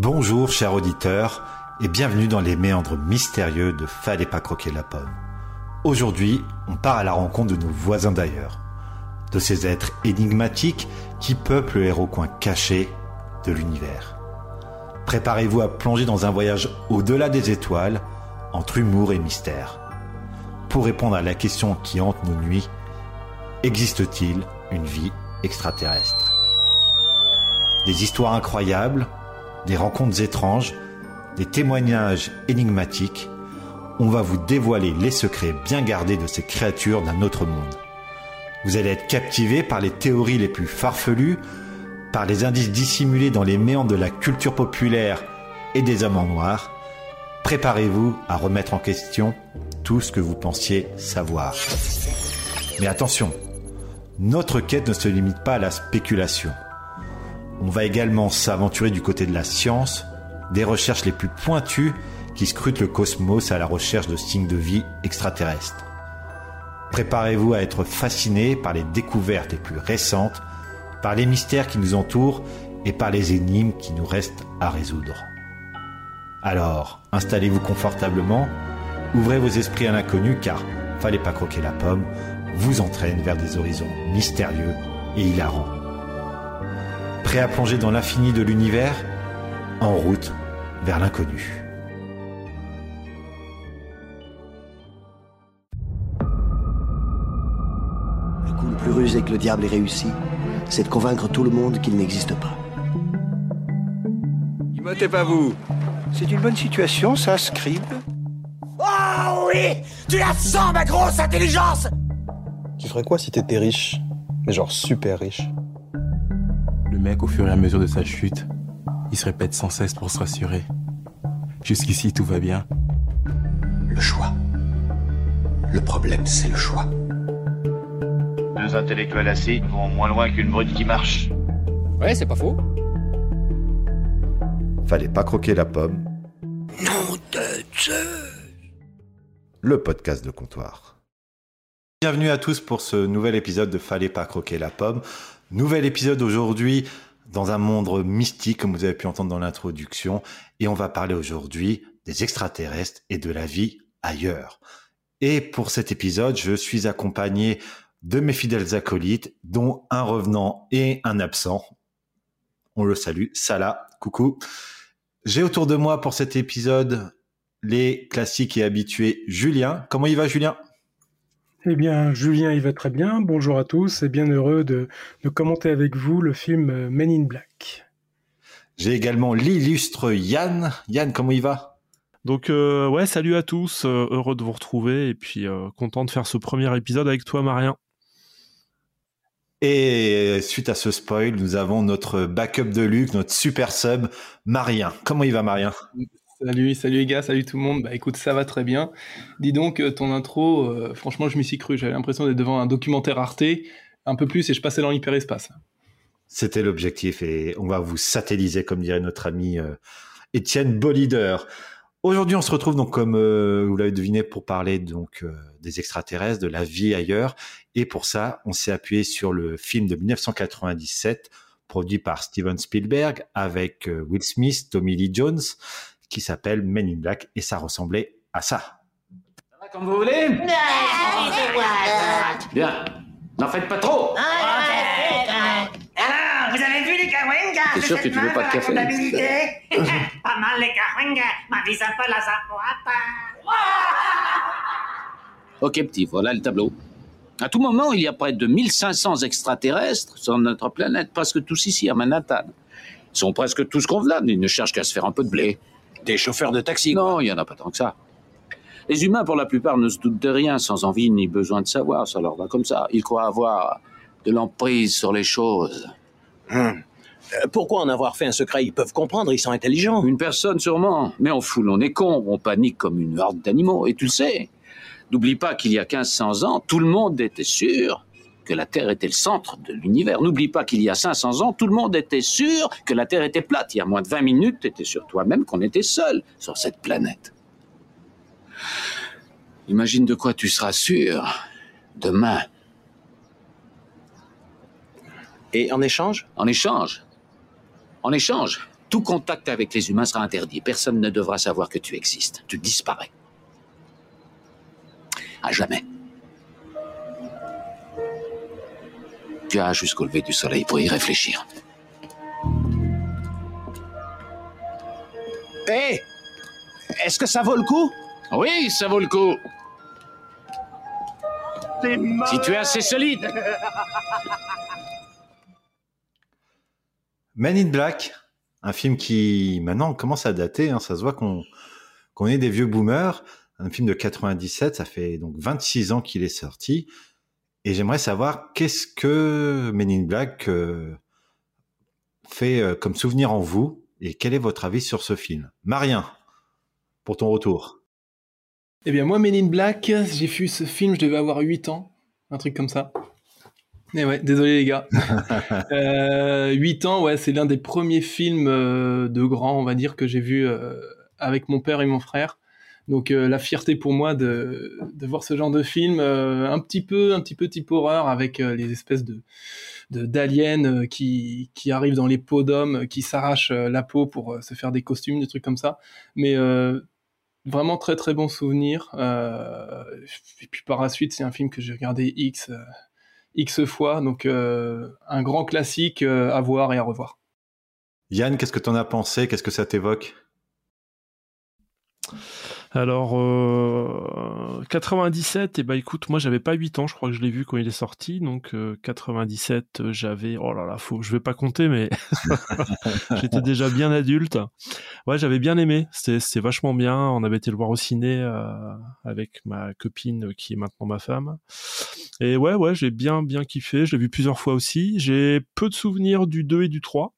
Bonjour chers auditeurs et bienvenue dans les méandres mystérieux de Fallait pas croquer la pomme. Aujourd'hui, on part à la rencontre de nos voisins d'ailleurs, de ces êtres énigmatiques qui peuplent les recoins cachés de l'univers. Préparez-vous à plonger dans un voyage au-delà des étoiles, entre humour et mystère. Pour répondre à la question qui hante nos nuits, existe-t-il une vie extraterrestre? Des histoires incroyables, des rencontres étranges, des témoignages énigmatiques, on va vous dévoiler les secrets bien gardés de ces créatures d'un autre monde. Vous allez être captivé par les théories les plus farfelues, par les indices dissimulés dans les méandres de la culture populaire et des hommes en noir. Préparez-vous à remettre en question tout ce que vous pensiez savoir. Mais attention, notre quête ne se limite pas à la spéculation. On va également s'aventurer du côté de la science, des recherches les plus pointues qui scrutent le cosmos à la recherche de signes de vie extraterrestres. Préparez-vous à être fasciné par les découvertes les plus récentes, par les mystères qui nous entourent et par les énigmes qui nous restent à résoudre. Alors, installez-vous confortablement, ouvrez vos esprits à l'inconnu car, fallait pas croquer la pomme, vous entraîne vers des horizons mystérieux et hilarants. Prêt à plonger dans l'infini de l'univers En route vers l'inconnu. Le coup le plus rusé que le diable ait réussi, c'est de convaincre tout le monde qu'il n'existe pas. Immotez pas vous. C'est une bonne situation, ça, Scribe Oh oui Tu la sens, ma grosse intelligence Tu ferais quoi si t'étais riche? Mais genre super riche. Le mec, au fur et à mesure de sa chute, il se répète sans cesse pour se rassurer. Jusqu'ici, tout va bien. Le choix. Le problème, c'est le choix. Deux intellectuels assis vont moins loin qu'une brute qui marche. Ouais, c'est pas faux. Fallait pas croquer la pomme. Non de Dieu le podcast de comptoir. Bienvenue à tous pour ce nouvel épisode de Fallait pas croquer la pomme. Nouvel épisode aujourd'hui dans un monde mystique, comme vous avez pu entendre dans l'introduction, et on va parler aujourd'hui des extraterrestres et de la vie ailleurs. Et pour cet épisode, je suis accompagné de mes fidèles acolytes, dont un revenant et un absent. On le salue. Salah, coucou. J'ai autour de moi pour cet épisode les classiques et habitués Julien. Comment il va Julien? Eh bien, Julien, il va très bien. Bonjour à tous et bien heureux de, de commenter avec vous le film Men in Black. J'ai également l'illustre Yann. Yann, comment il va? Donc euh, ouais, salut à tous, euh, heureux de vous retrouver et puis euh, content de faire ce premier épisode avec toi Marien. Et suite à ce spoil, nous avons notre backup de luxe, notre super sub, Marien. Comment il va Marien? Salut, salut les gars, salut tout le monde. Bah écoute, ça va très bien. Dis donc, euh, ton intro, euh, franchement, je m'y suis cru. J'avais l'impression d'être devant un documentaire Arte, un peu plus, et je passais dans l'hyperespace. C'était l'objectif, et on va vous satelliser, comme dirait notre ami euh, Étienne Bolider. Aujourd'hui, on se retrouve donc, comme vous l'avez deviné, pour parler donc des extraterrestres, de la vie ailleurs, et pour ça, on s'est appuyé sur le film de 1997 produit par Steven Spielberg avec Will Smith, Tommy Lee Jones qui s'appelle Men in Black et ça ressemblait à ça. Ça va comme vous voulez Bien, n'en faites pas trop Alors, vous avez vu les Kawengas T'es sûr que tu veux pas de café Pas mal les Kawengas, m'avise un peu la zapouata. Ok petit, voilà le tableau. À tout moment, il y a près de 1500 extraterrestres sur notre planète, presque tous ici à Manhattan. Ils sont presque tous convenables, ils ne cherchent qu'à se faire un peu de blé. Des chauffeurs de taxi Non, il n'y en a pas tant que ça. Les humains, pour la plupart, ne se doutent de rien, sans envie ni besoin de savoir, ça leur va comme ça. Ils croient avoir de l'emprise sur les choses. Hum. Euh, pourquoi en avoir fait un secret? Ils peuvent comprendre, ils sont intelligents. Une personne sûrement, mais en foule, on est con, on panique comme une horde d'animaux, et tu le sais. N'oublie pas qu'il y a 1500 ans, tout le monde était sûr que la Terre était le centre de l'univers. N'oublie pas qu'il y a 500 ans, tout le monde était sûr que la Terre était plate. Il y a moins de 20 minutes, tu étais sûr toi-même qu'on était seul sur cette planète. Imagine de quoi tu seras sûr demain. Et en échange? En échange En échange Tout contact avec les humains sera interdit. Personne ne devra savoir que tu existes. Tu disparais. À jamais. Tu as jusqu'au lever du soleil pour y réfléchir. Hé Est-ce que ça vaut le coup? Oui, ça vaut le coup. Si tu es assez solide. Men in Black, un film qui maintenant commence à dater, hein, ça se voit qu'on qu'on est des vieux boomers. Un film de 97, ça fait donc 26 ans qu'il est sorti. Et j'aimerais savoir qu'est-ce que Men in Black euh, fait euh, comme souvenir en vous et quel est votre avis sur ce film? Marien, pour ton retour. Eh bien, moi, Men in Black, j'ai vu ce film, je devais avoir 8 ans, un truc comme ça. Eh ouais, désolé les gars. euh, 8 ans, ouais, c'est l'un des premiers films euh, de grands, on va dire, que j'ai vu euh, avec mon père et mon frère. Donc euh, la fierté pour moi de, voir ce genre de film, euh, un petit peu, un petit peu type horreur avec euh, les espèces de d'aliens qui qui arrivent dans les peaux d'hommes, qui s'arrachent la peau pour se faire des costumes, des trucs comme ça. Mais vraiment très très bon souvenir. Et puis par la suite, c'est un film que j'ai regardé x x fois, donc un grand classique à voir et à revoir. Yann, qu'est-ce que tu en as pensé? Qu'est-ce que ça t'évoque? Alors, euh, 97, et bah écoute, moi j'avais pas 8 ans, je crois que je l'ai vu quand il est sorti, donc euh, 97, euh, j'avais, oh là là, faut, je vais pas compter, mais j'étais déjà bien adulte. Ouais, j'avais bien aimé, c'était vachement bien, on avait été le voir au ciné euh, avec ma copine euh, qui est maintenant ma femme. Et ouais, ouais, j'ai bien, bien kiffé, je l'ai vu plusieurs fois aussi, j'ai peu de souvenirs du 2 et du 3.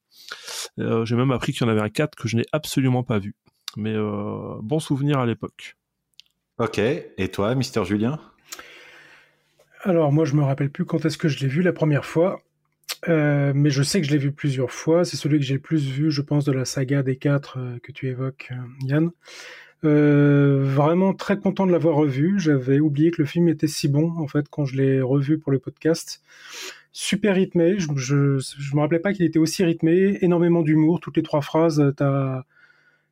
Euh, j'ai même appris qu'il y en avait un 4 que je n'ai absolument pas vu. Mais euh, bon souvenir à l'époque. Ok, et toi, Mister Julien? Alors moi je me rappelle plus quand est-ce que je l'ai vu la première fois, Euh, mais je sais que je l'ai vu plusieurs fois. C'est celui que j'ai le plus vu, je pense, de la saga des quatre euh, que tu évoques, euh, Yann. Euh, vraiment très content de l'avoir revu. J'avais oublié que le film était si bon en fait quand je l'ai revu pour le podcast. Super rythmé. Je je, je me rappelais pas qu'il était aussi rythmé. Énormément d'humour. Toutes les trois phrases, t'as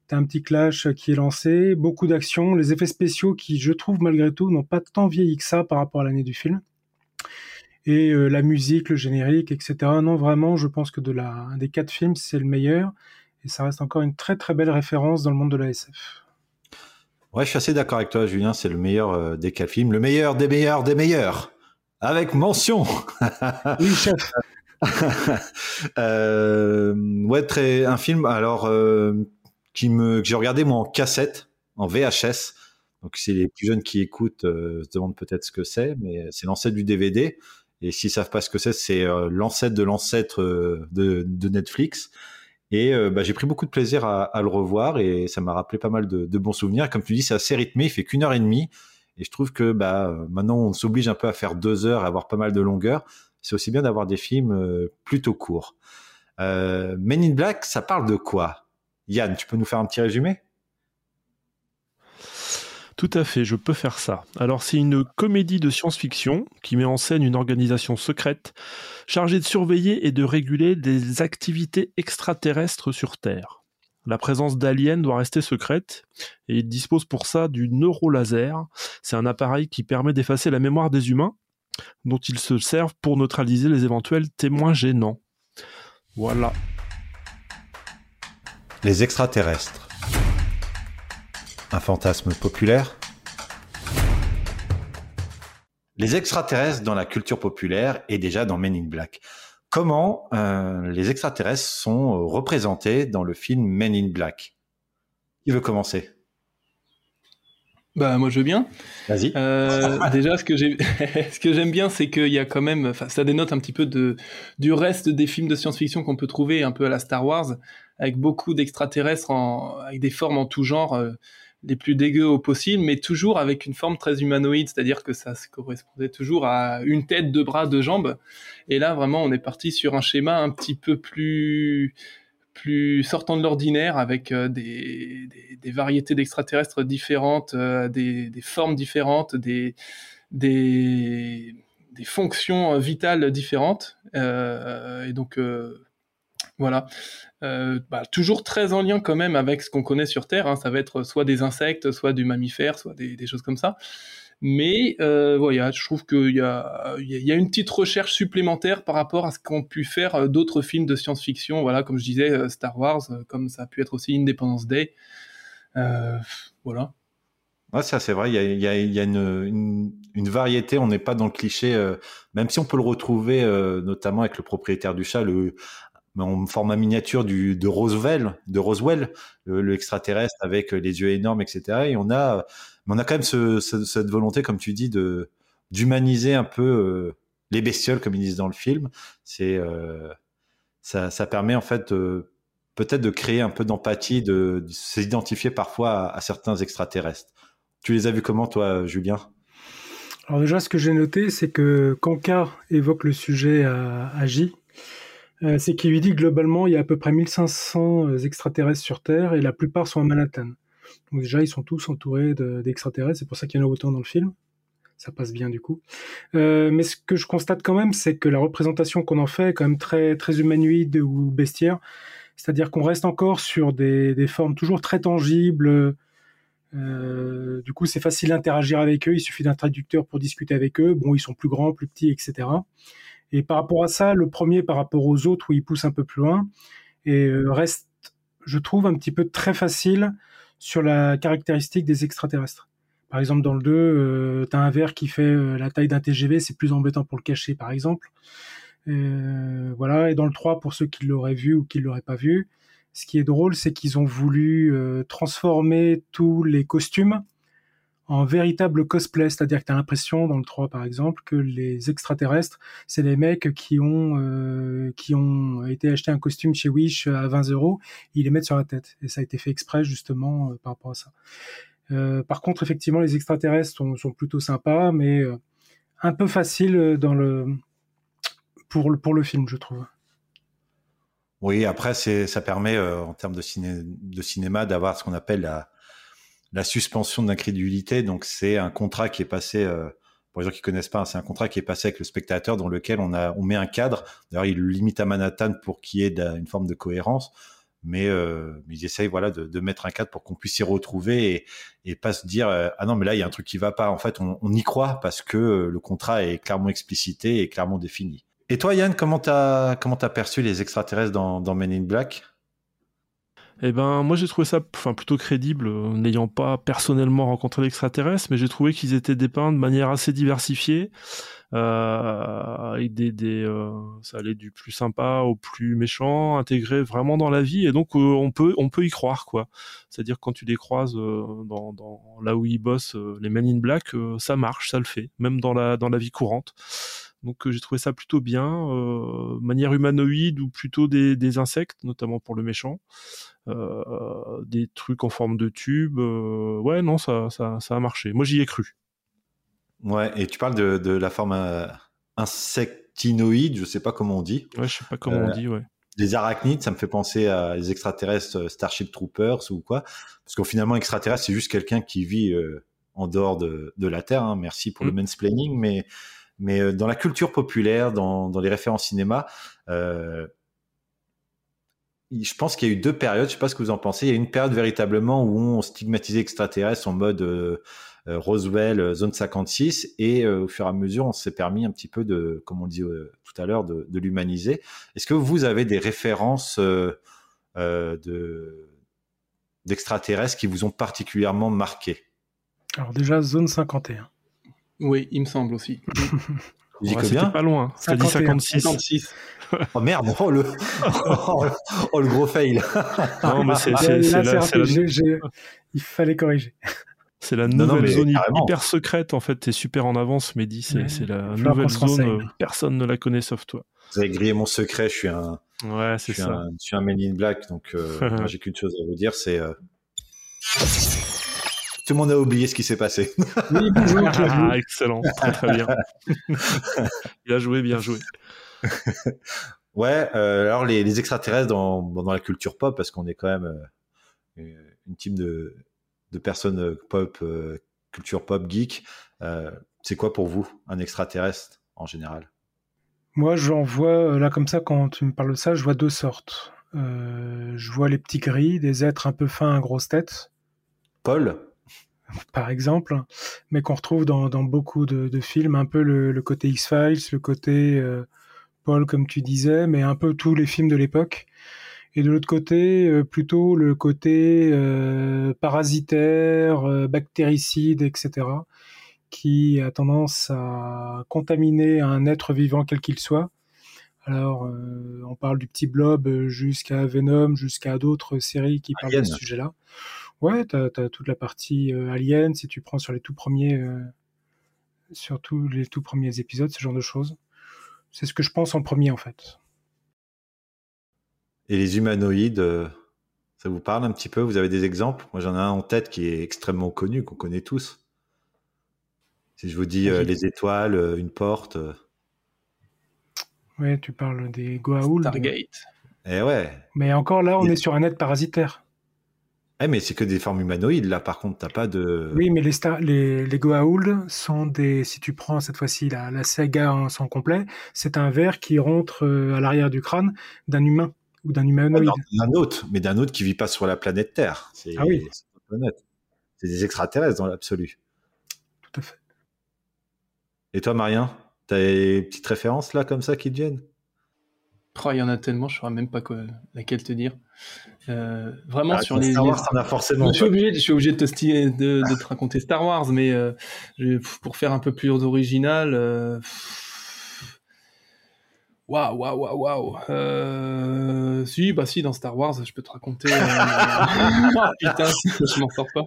T'as un petit clash qui est lancé, beaucoup d'action, les effets spéciaux qui, je trouve, malgré tout, n'ont pas tant vieilli que ça par rapport à l'année du film. Et euh, la musique, le générique, etc. Non, vraiment, je pense que de la, des quatre films, c'est le meilleur. Et ça reste encore une très très belle référence dans le monde de la SF. Ouais, je suis assez d'accord avec toi, Julien. C'est le meilleur euh, des quatre films, le meilleur des meilleurs des meilleurs, avec mention. oui, chef. euh, ouais, très un film. Alors, qui me que j'ai regardé moi en cassette, en VHS. Donc, c'est les plus jeunes qui écoutent euh, se demandent peut-être ce que c'est, mais c'est l'ancêtre du DVD. Et s'ils savent pas ce que c'est, c'est euh, l'ancêtre de l'ancêtre euh, de, Netflix. Et euh, bah, j'ai pris beaucoup de plaisir à, à, le revoir et ça m'a rappelé pas mal de, de, bons souvenirs. Comme tu dis, c'est assez rythmé, il fait qu'une heure et demie. Et je trouve que bah, maintenant, on s'oblige un peu à faire deux heures, à avoir pas mal de longueur. C'est aussi bien d'avoir des films plutôt courts. Men in Black, ça parle de quoi? Yann, tu peux nous faire un petit résumé? Tout à fait, je peux faire ça. Alors c'est une comédie de science-fiction qui met en scène une organisation secrète chargée de surveiller et de réguler des activités extraterrestres sur Terre. La présence d'aliens doit rester secrète et il dispose pour ça du neurolaser. C'est un appareil qui permet d'effacer la mémoire des humains dont ils se servent pour neutraliser les éventuels témoins gênants. Voilà. Les extraterrestres. Un fantasme populaire Les extraterrestres dans la culture populaire et déjà dans Men in Black. Comment euh, les extraterrestres sont représentés dans le film Men in Black? Qui veut commencer? Bah moi je veux bien. Vas-y. Euh, déjà ce que j'ai, ce que j'aime bien, c'est qu'il y a quand même, ça dénote un petit peu de du reste des films de science-fiction qu'on peut trouver un peu à la Star Wars, avec beaucoup d'extraterrestres avec des formes en tout genre, euh, les plus dégueux au possible, mais toujours avec une forme très humanoïde, c'est-à-dire que ça correspondait toujours à une tête, deux bras, deux jambes. Et là vraiment, on est parti sur un schéma un petit peu plus plus sortant de l'ordinaire avec euh, des, variétés d'extraterrestres différentes, euh, des, formes différentes, des, fonctions vitales différentes. Et donc, Voilà. Euh, bah, toujours très en lien quand même avec ce qu'on connaît sur Terre. hein. Ça va être soit des insectes, soit du mammifère, soit des, choses comme ça. Mais euh, voilà, je trouve qu'il y a, y a- une petite recherche supplémentaire par rapport à ce qu'ont pu faire euh, d'autres films de science-fiction. Voilà, comme je disais, Star Wars, comme ça a pu être aussi Independence Day. Voilà. Ouais, ça c'est vrai, il y a, une, variété, on n'est pas dans le cliché, même si on peut le retrouver notamment avec le propriétaire du chat, le, en format miniature de Roswell, de Roswell, le, extraterrestre avec les yeux énormes, etc. Et on a, on a quand même ce- ce- cette volonté, comme tu dis, d'humaniser un peu euh, les bestioles, comme ils disent dans le film. C'est euh, ça, permet en fait de- peut-être de créer un peu d'empathie, de, de s'identifier parfois à, à certains extraterrestres. Tu les as vus comment, toi, Julien? Alors déjà, ce que j'ai noté, c'est que quand K évoque le sujet à, à J, euh, c'est qu'il lui dit que globalement, il y a à peu près 1500 extraterrestres sur Terre et la plupart sont à Manhattan. Donc déjà, ils sont tous entourés de- d'extraterrestres, c'est pour ça qu'il y en a autant dans le film. Ça passe bien du coup. Euh, mais ce que je constate quand même, c'est que la représentation qu'on en fait est quand même très, très humanoïde ou bestiaire. C'est-à-dire qu'on reste encore sur des, des formes toujours très tangibles, euh, du coup, c'est facile d'interagir avec eux. Il suffit d'un traducteur pour discuter avec eux. Bon, ils sont plus grands, plus petits, etc. Et par rapport à ça, le premier par rapport aux autres où il pousse un peu plus loin et euh, reste, je trouve, un petit peu très facile sur la caractéristique des extraterrestres. Par exemple, dans le 2, euh, tu as un verre qui fait euh, la taille d'un TGV, c'est plus embêtant pour le cacher, par exemple. Euh, voilà. Et dans le 3, pour ceux qui l'auraient vu ou qui l'auraient pas vu, ce qui est drôle, c'est qu'ils ont voulu transformer tous les costumes en véritable cosplay, c'est-à-dire que tu as l'impression dans le 3 par exemple que les extraterrestres, c'est les mecs qui ont euh, qui ont été acheter un costume chez Wish à 20 euros, ils les mettent sur la tête et ça a été fait exprès justement euh, par rapport à ça. Euh, par contre, effectivement, les extraterrestres sont, plutôt sympas, mais un peu facile dans le pour le pour le film, je trouve. Oui, après, c'est, ça permet, en termes de cinéma, d'avoir ce qu'on appelle la, la suspension d'incrédulité. Donc, c'est un contrat qui est passé, euh, pour les gens qui connaissent pas, hein, c'est un contrat qui est passé avec le spectateur dans lequel on, a, on met un cadre. D'ailleurs, il le limite à Manhattan pour qu'il y ait une forme de cohérence. Mais, euh, ils essayent voilà, de, de mettre un cadre pour qu'on puisse s'y retrouver et, et pas se dire euh, Ah non, mais là, il y a un truc qui va pas. En fait, on, on y croit parce que euh, le contrat est clairement explicité et clairement défini. Et toi, Yann, comment t'as comment t'as perçu les extraterrestres dans, dans Men in Black? Eh ben, moi j'ai trouvé ça enfin, plutôt crédible, euh, n'ayant pas personnellement rencontré l'extraterrestre, mais j'ai trouvé qu'ils étaient dépeints de manière assez diversifiée, euh, avec des, des euh, ça allait du plus sympa au plus méchant, intégré vraiment dans la vie, et donc euh, on peut on peut y croire quoi. C'est-à-dire quand tu les croises euh, dans, dans là où ils bossent, les Men in Black, ça marche, ça le fait, même dans la dans la vie courante. Donc euh, j'ai trouvé ça plutôt bien, euh, manière humanoïde ou plutôt des, des insectes, notamment pour le méchant, euh, des trucs en forme de tube. ouais, non, ça, ça, ça a marché. Moi, j'y ai cru. Ouais, et tu parles de, de la forme insectinoïde, je sais pas comment on dit. Ouais, je sais pas comment on dit, ouais. Les arachnides, ça me fait penser à les extraterrestres Starship Troopers ou quoi. Parce qu'au finalement, extraterrestre, c'est juste quelqu'un qui vit en dehors de, de la Terre. hein. Merci pour le Mm. mansplaining, mais mais euh, dans la culture populaire, dans, les références cinéma, euh, je pense qu'il y a eu deux périodes. Je sais pas ce que vous en pensez. Il y a une période véritablement où on stigmatisait extraterrestres en mode euh, Roswell, zone 56, et au fur et à mesure, on s'est permis un petit peu de, comme on dit tout à l'heure, de, l'humaniser. Est-ce que vous avez des références de d'extraterrestres qui vous ont particulièrement marqué? Alors déjà, zone 51. Oui, il me semble aussi. Dis Ouais, combien pas loin. T'as dit 51. 56. 56. Oh merde, oh le, oh, le- oh, le gros fail. Non, mais c'est Là, c'est- c'est là, la, c'est Il fallait corriger. c'est la Non, non, nouvelle zone carrément. hyper secrète, en fait. T'es super en avance, Mehdi. C'est Ouais. la Il nouvelle zone. euh, Personne ne la connaît sauf toi. Vous avez grillé mon secret. Je suis un, Ouais, je c'est suis ça. un, je suis un Men in Black, donc euh, j'ai qu'une chose à vous dire, c'est euh, tout le monde a oublié ce qui s'est passé. Oui, bonjour, Claude. Ah, excellent. Très, très bien. bien joué, bien joué. Ouais, euh, alors les, les extraterrestres dans, dans la culture pop, parce qu'on est quand même euh, une team de, de personnes pop, euh, culture pop, geek, euh, c'est quoi pour vous un extraterrestre en général? Moi, j'en vois, là, comme ça, quand tu me parles de ça, je vois deux sortes. Euh, je vois les petits gris, des êtres un peu fins à grosse tête. Paul? Par exemple, mais qu'on retrouve dans, dans, beaucoup de, de, films, un peu le, le côté X-Files, le côté euh, Paul, comme tu disais, mais un peu tous les films de l'époque. Et de l'autre côté, euh, plutôt le côté euh, parasitaire, bactéricide, etc., qui a tendance à contaminer un être vivant quel qu'il soit. Alors, on parle du petit blob jusqu'à Venom, jusqu'à d'autres séries qui parlent Alien. de ce sujet-là. Ouais, t'as as toute la partie euh, Alien, si tu prends sur les tout premiers, euh, sur tous les tout premiers épisodes, ce genre de choses. C'est ce que je pense en premier, en fait. Et les humanoïdes, euh, ça vous parle un petit peu? Vous avez des exemples? Moi, j'en ai un en tête qui est extrêmement connu, qu'on connaît tous. Si je vous dis euh, les étoiles, euh, une porte. euh, Ouais, tu parles des Goa'uld. Stargate. Eh ouais. Mais encore là, on est sur un être parasitaire. Eh, mais c'est que des formes humanoïdes, là, par contre, t'as pas de. Oui, mais les, star- les, les Goa'uld sont des. Si tu prends cette fois-ci la, la saga en son complet, c'est un ver qui rentre euh, à l'arrière du crâne d'un humain ou d'un Ah humanoïde. non, d'un autre, mais d'un autre qui vit pas sur la planète Terre. Ah oui. c'est une planète. C'est des extraterrestres dans l'absolu. Tout à fait. Et toi, Marien T'as des petites références là comme ça qui te viennent? Oh, il y en a tellement, je ne saurais même pas quoi, laquelle te dire. Euh, vraiment, Ah, sur les. Star les- Wars, t'en as forcément je, suis obligé, je suis obligé de te, de, de te raconter Star Wars, mais euh, pour faire un peu plus original. euh, Waouh, waouh, waouh, waouh. Euh... Si, bah si, dans Star Wars, je peux te raconter. euh, oh, putain, je m'en sors pas.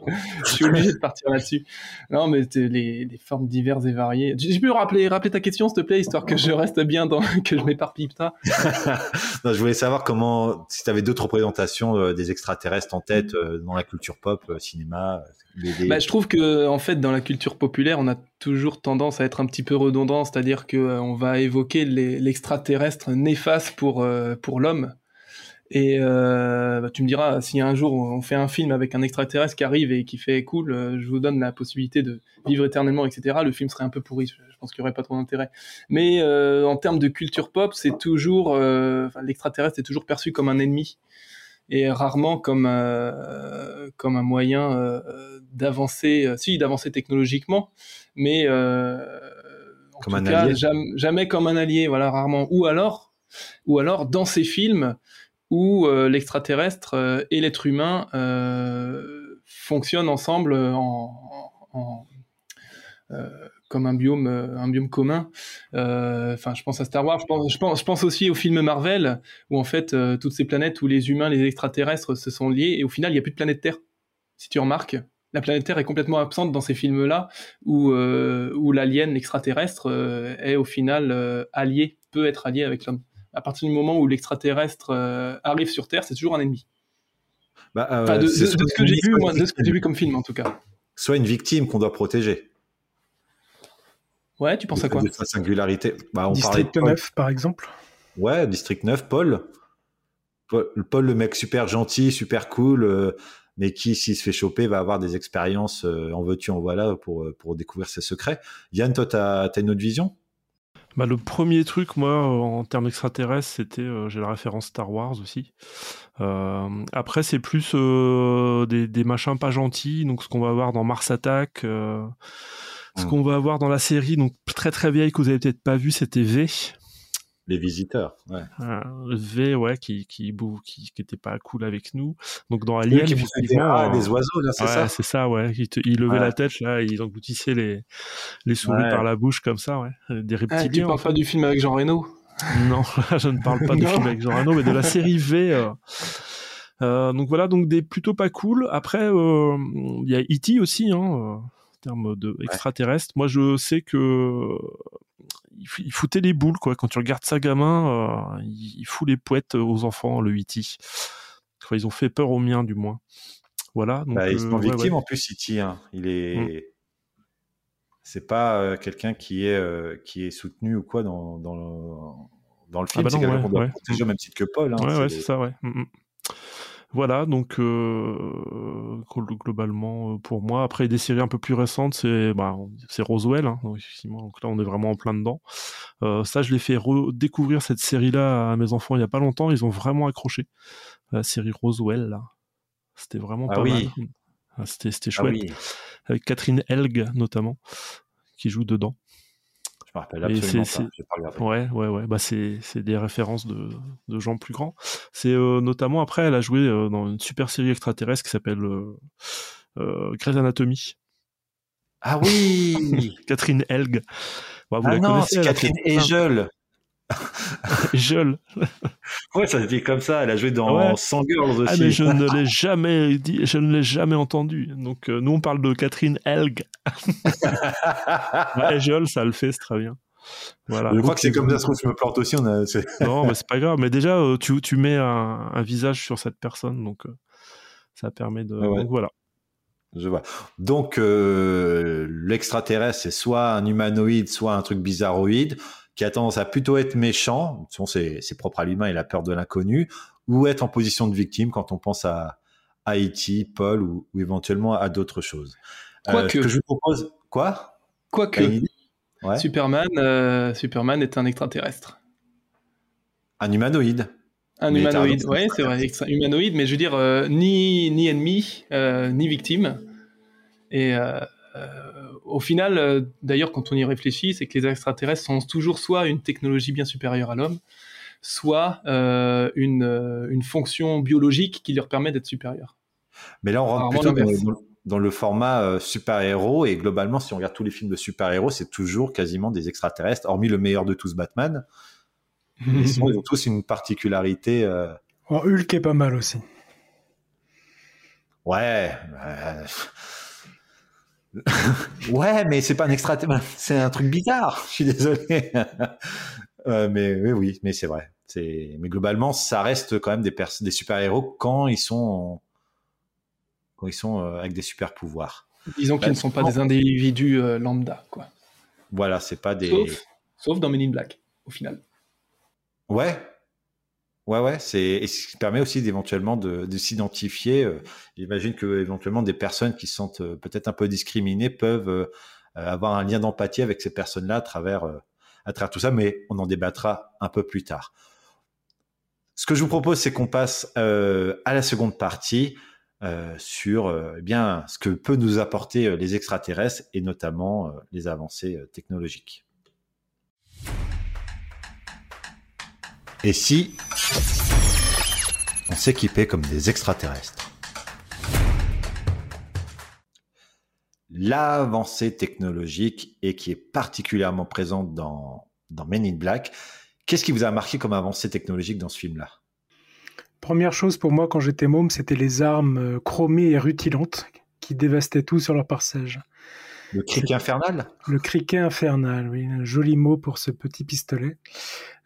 Je suis obligé de partir là-dessus. Non, mais les, les formes diverses et variées. Je je peux rappeler, rappeler ta question, s'il te plaît, histoire que je reste bien dans, que je m'éparpille pas. Non, je voulais savoir comment, si tu avais d'autres représentations euh, des extraterrestres en tête euh, dans la culture pop, euh, cinéma, Bah, je trouve que en fait dans la culture populaire on a toujours tendance à être un petit peu redondant, c'est-à-dire que euh, on va évoquer l'extraterrestre néfaste pour euh, l'homme. Et euh, bah, tu me diras si un jour on fait un film avec un extraterrestre qui arrive et qui fait cool, euh, je vous donne la possibilité de vivre éternellement, etc. Le film serait un peu pourri, je pense qu'il y aurait pas trop d'intérêt. Mais en termes de culture pop, c'est toujours l'extraterrestre est toujours perçu comme un ennemi et rarement comme euh, comme un moyen euh, d'avancer, euh, si d'avancer technologiquement, mais en Comme tout un cas, allié. jamais, jamais comme un allié, voilà rarement. Ou alors, ou alors dans ces films où l'extraterrestre et l'être humain fonctionnent ensemble en, en- en- euh, comme un biome, euh, un biome commun. Euh, Enfin, je pense à Star Wars. Je pense, je pense, je pense aussi aux films Marvel où en fait euh, toutes ces planètes où les humains, les extraterrestres se sont liés et au final il n'y a plus de planète Terre. Si tu remarques, la planète Terre est complètement absente dans ces films-là où euh, où l'alien, l'extraterrestre euh, est au final euh, allié, peut être allié avec l'homme. À partir du moment où l'extraterrestre arrive sur Terre, c'est toujours un ennemi. Bah, Enfin, de, de- ce que j'ai vu, de ce que j'ai vu comme film en tout cas. Soit une victime qu'on doit protéger. Ouais, tu penses à quoi De sa singularité. Bah, on District parlait de 9, par exemple. Ouais, District 9, Paul. Paul, Paul, le mec super gentil, super cool, euh, mais qui, s'il se fait choper, va avoir des expériences euh, en veux-tu, en voilà, pour, euh, pour découvrir ses secrets. Yann, toi, t'as as une autre vision? Bah, le premier truc, moi, en termes extraterrestres, c'était, euh, j'ai la référence Star Wars aussi. Euh, après, c'est plus euh, des, des machins pas gentils, donc ce qu'on va voir dans Mars Attack, euh, ce Mm. qu'on va voir dans la série, donc très très vieille que vous avez peut-être pas vu, c'était V. Les visiteurs, ouais. Euh, V, ouais, qui qui, bou- qui qui était pas cool avec nous. Donc dans Alien, qui bouffaient des euh, oiseaux, là, c'est ouais, ça c'est ça, ouais. Ils, te- Ouais. la tête, là, ils engloutissaient les les souris Ouais. par la bouche comme ça, ouais. Des Ah, tu reptiliens. en parles pas du film avec Jean Reno Non, je ne parle pas Non. film avec Jean Reno, mais de la série V. euh. Euh, donc voilà, donc des plutôt pas cool. Après, euh, il y a E.T. aussi, hein, euh, termes de extraterrestre. Moi, je sais que il f- il foutait les boules, quoi. Quand tu regardes ça, gamin, euh, il fout les poètes aux enfants, le E.T. Enfin, ils ont fait peur aux miens, du moins. Voilà. Donc, Bah, ils euh, sont ouais, victimes ouais. en plus, Iti. Hein. Il est. Mm. C'est pas euh, quelqu'un qui est euh, qui est soutenu ou quoi dans dans le, dans le Ah film. bah c'est quelqu'un ouais, qu'on doit ouais. protéger au même titre que Paul. Hein. Ouais, ouais, C'est- c'est ça, ouais. Mm, mm. Voilà, donc euh, globalement euh, pour moi. Après des séries un peu plus récentes, c'est bah, c'est Roswell. Hein, donc, effectivement, donc là on est vraiment en plein dedans. Euh, ça, je l'ai fait redécouvrir cette série-là à mes enfants il y a pas longtemps. Ils ont vraiment accroché la série Roswell. Là, c'était vraiment Ah pas oui. mal. Ah, C'était Ah chouette. oui. Avec Catherine Helg notamment qui joue dedans. Je me rappelle absolument c'est- pas. pas. Ouais, ouais, ouais. Bah, c'est, c'est des références de, de gens plus grands. C'est euh, notamment après, elle a joué euh, dans une super série extraterrestre qui s'appelle euh, euh, Grey's Anatomy. Ah oui Catherine Helg. Bah, vous Ah la non, c'est Catherine Hegel. Hegel. Ouais, ça se dit comme ça. Elle a joué dans Ouais. 100 Girls aussi. Ah mais je ne l'ai jamais dit, je ne l'ai jamais entendu. Donc euh, nous on parle de Catherine Helg. Ouais, ça le fait, c'est très bien. Voilà. Je crois Donc, que c'est comme ça, se trouve, je me plante aussi. On a... Non, mais c'est pas grave. Mais déjà, euh, tu, tu mets un, un visage sur cette personne, donc euh, ça permet de. Ouais, ouais. Donc voilà. Je vois. Donc, euh, l'extraterrestre, c'est soit un humanoïde, soit un truc bizarroïde, qui a tendance à plutôt être méchant, c'est propre à l'humain, il a peur de l'inconnu, ou être en position de victime quand on pense à Haïti, Paul, ou, ou éventuellement à d'autres choses. Euh, Quoique. ce que je vous propose, quoi? Quoique, Ouais. Superman, euh, Superman est un extraterrestre. Un humanoïde. Un humanoïde, ouais, c'est vrai, extra- humanoïde, mais je veux dire, euh, ni, ni ennemi, ni victime. Et au final, euh, d'ailleurs, quand on y réfléchit, c'est que les extraterrestres sont toujours soit une technologie bien supérieure à l'homme, soit euh, une, euh, une fonction biologique qui leur permet d'être supérieurs. Mais là, on rentre plutôt dans, le format euh, super-héros, et globalement, si on regarde tous les films de super-héros, c'est toujours quasiment des extraterrestres, hormis le meilleur de tous, Batman. Ils ont tous une particularité. euh, Oh, Hulk est pas mal aussi. Ouais. ouais, mais c'est pas un extraterrestre, c'est un truc bizarre. Je suis désolé. Euh, mais oui, oui, mais c'est vrai. C'est, mais globalement, ça reste quand même des des super-héros quand ils sont, quand ils sont euh, avec des super pouvoirs. Disons qu'ils Bah, ne sont pas des individus euh, lambda, quoi. Voilà, c'est pas des. Sauf, sauf dans Men in Black, au final. Ouais. Ouais, ouais, c'est et ce qui permet aussi d'éventuellement de, de s'identifier. euh, J'imagine que éventuellement des personnes qui sentent euh, peut-être un peu discriminées peuvent euh, avoir un lien d'empathie avec ces personnes-là à travers à travers tout ça, mais on en débattra un peu plus tard. Ce que je vous propose, c'est qu'on passe à la seconde partie sur eh bien ce que peut nous apporter les extraterrestres et notamment les avancées technologiques. Et si on s'équipait comme des extraterrestres? L'avancée technologique et qui est particulièrement présente dans, Men in Black. Qu'est-ce qui vous a marqué comme avancée technologique dans ce film-là? Première chose pour moi quand j'étais môme, c'était les armes euh, chromées et rutilantes qui dévastaient tout sur leur passage. Le criquet infernal Le criquet infernal, oui, un joli mot pour ce petit pistolet.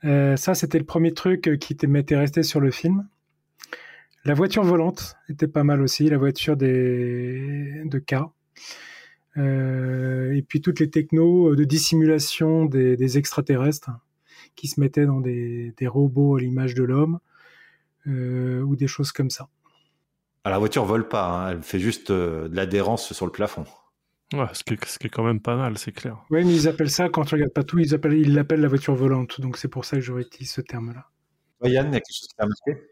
Euh, ça, c'était le premier truc euh, qui était- m'était resté sur le film. La voiture volante était pas mal aussi, la voiture des... de K. Euh, et puis toutes les technos de dissimulation des, des extraterrestres qui se mettaient dans des, des robots à l'image de l'homme euh, ou des choses comme ça. Alors, la voiture vole pas, hein, elle fait juste de l'adhérence sur le plafond. Ouais, ce qui, est, ce qui est quand même pas mal, c'est clair. Oui, mais ils appellent ça, quand tu regardes pas tout, ils appellent- ils l'appellent la voiture volante. Donc c'est pour ça que j'aurais utilisé ce terme-là. Yann, il y a quelque chose qui t'a marqué?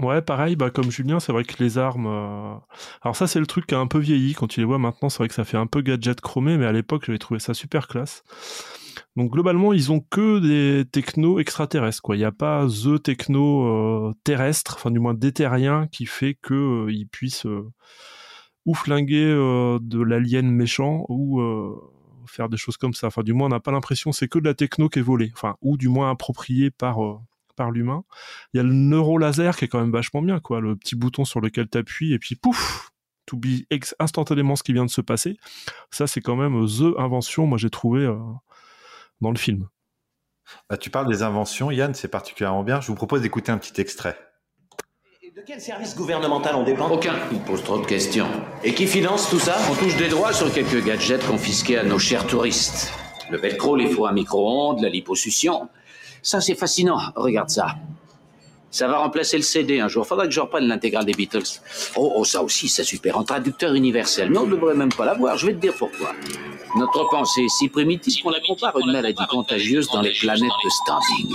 Ouais, pareil, bah, comme Julien, c'est vrai que les armes. euh, Alors, ça, c'est le truc qui a un peu vieilli. Quand tu les vois maintenant, c'est vrai que ça fait un peu gadget chromé, mais à l'époque, j'avais trouvé ça super classe. Donc, globalement, ils ont que des technos extraterrestres, quoi. Il n'y a pas the techno euh, terrestre, enfin, du moins déterrien, qui fait qu'ils puissent euh, ou flinguer euh, de l'alien méchant ou euh, faire des choses comme ça. Enfin, du moins, on n'a pas l'impression, c'est que de la techno qui est volée. Enfin, ou du moins appropriée par. euh, par l'humain. Il y a le neurolaser qui est quand même vachement bien, quoi. Le petit bouton sur lequel tu appuies et puis pouf, oublies ex- instantanément ce qui vient de se passer. Ça, c'est quand même the invention, moi j'ai trouvé dans le film. Bah, Tu parles des inventions, Yann, c'est particulièrement bien. Je vous propose d'écouter un petit extrait. De quel service gouvernemental on dépend Aucun. Il pose trop de questions. Et qui finance tout ça On touche des droits sur quelques gadgets confisqués à nos chers touristes. Le velcro, les fours à micro-ondes, la liposuction. Ça, c'est fascinant. Regarde ça. Ça va remplacer le CD un jour. Faudra que je reprenne l'intégrale des Beatles. Oh, oh, ça aussi, c'est super. En traducteur universel. Mais on ne devrait même pas l'avoir. Je vais te dire pourquoi. Notre pensée est si primitive qu'on la compare à une maladie contagieuse dans les planètes de standing.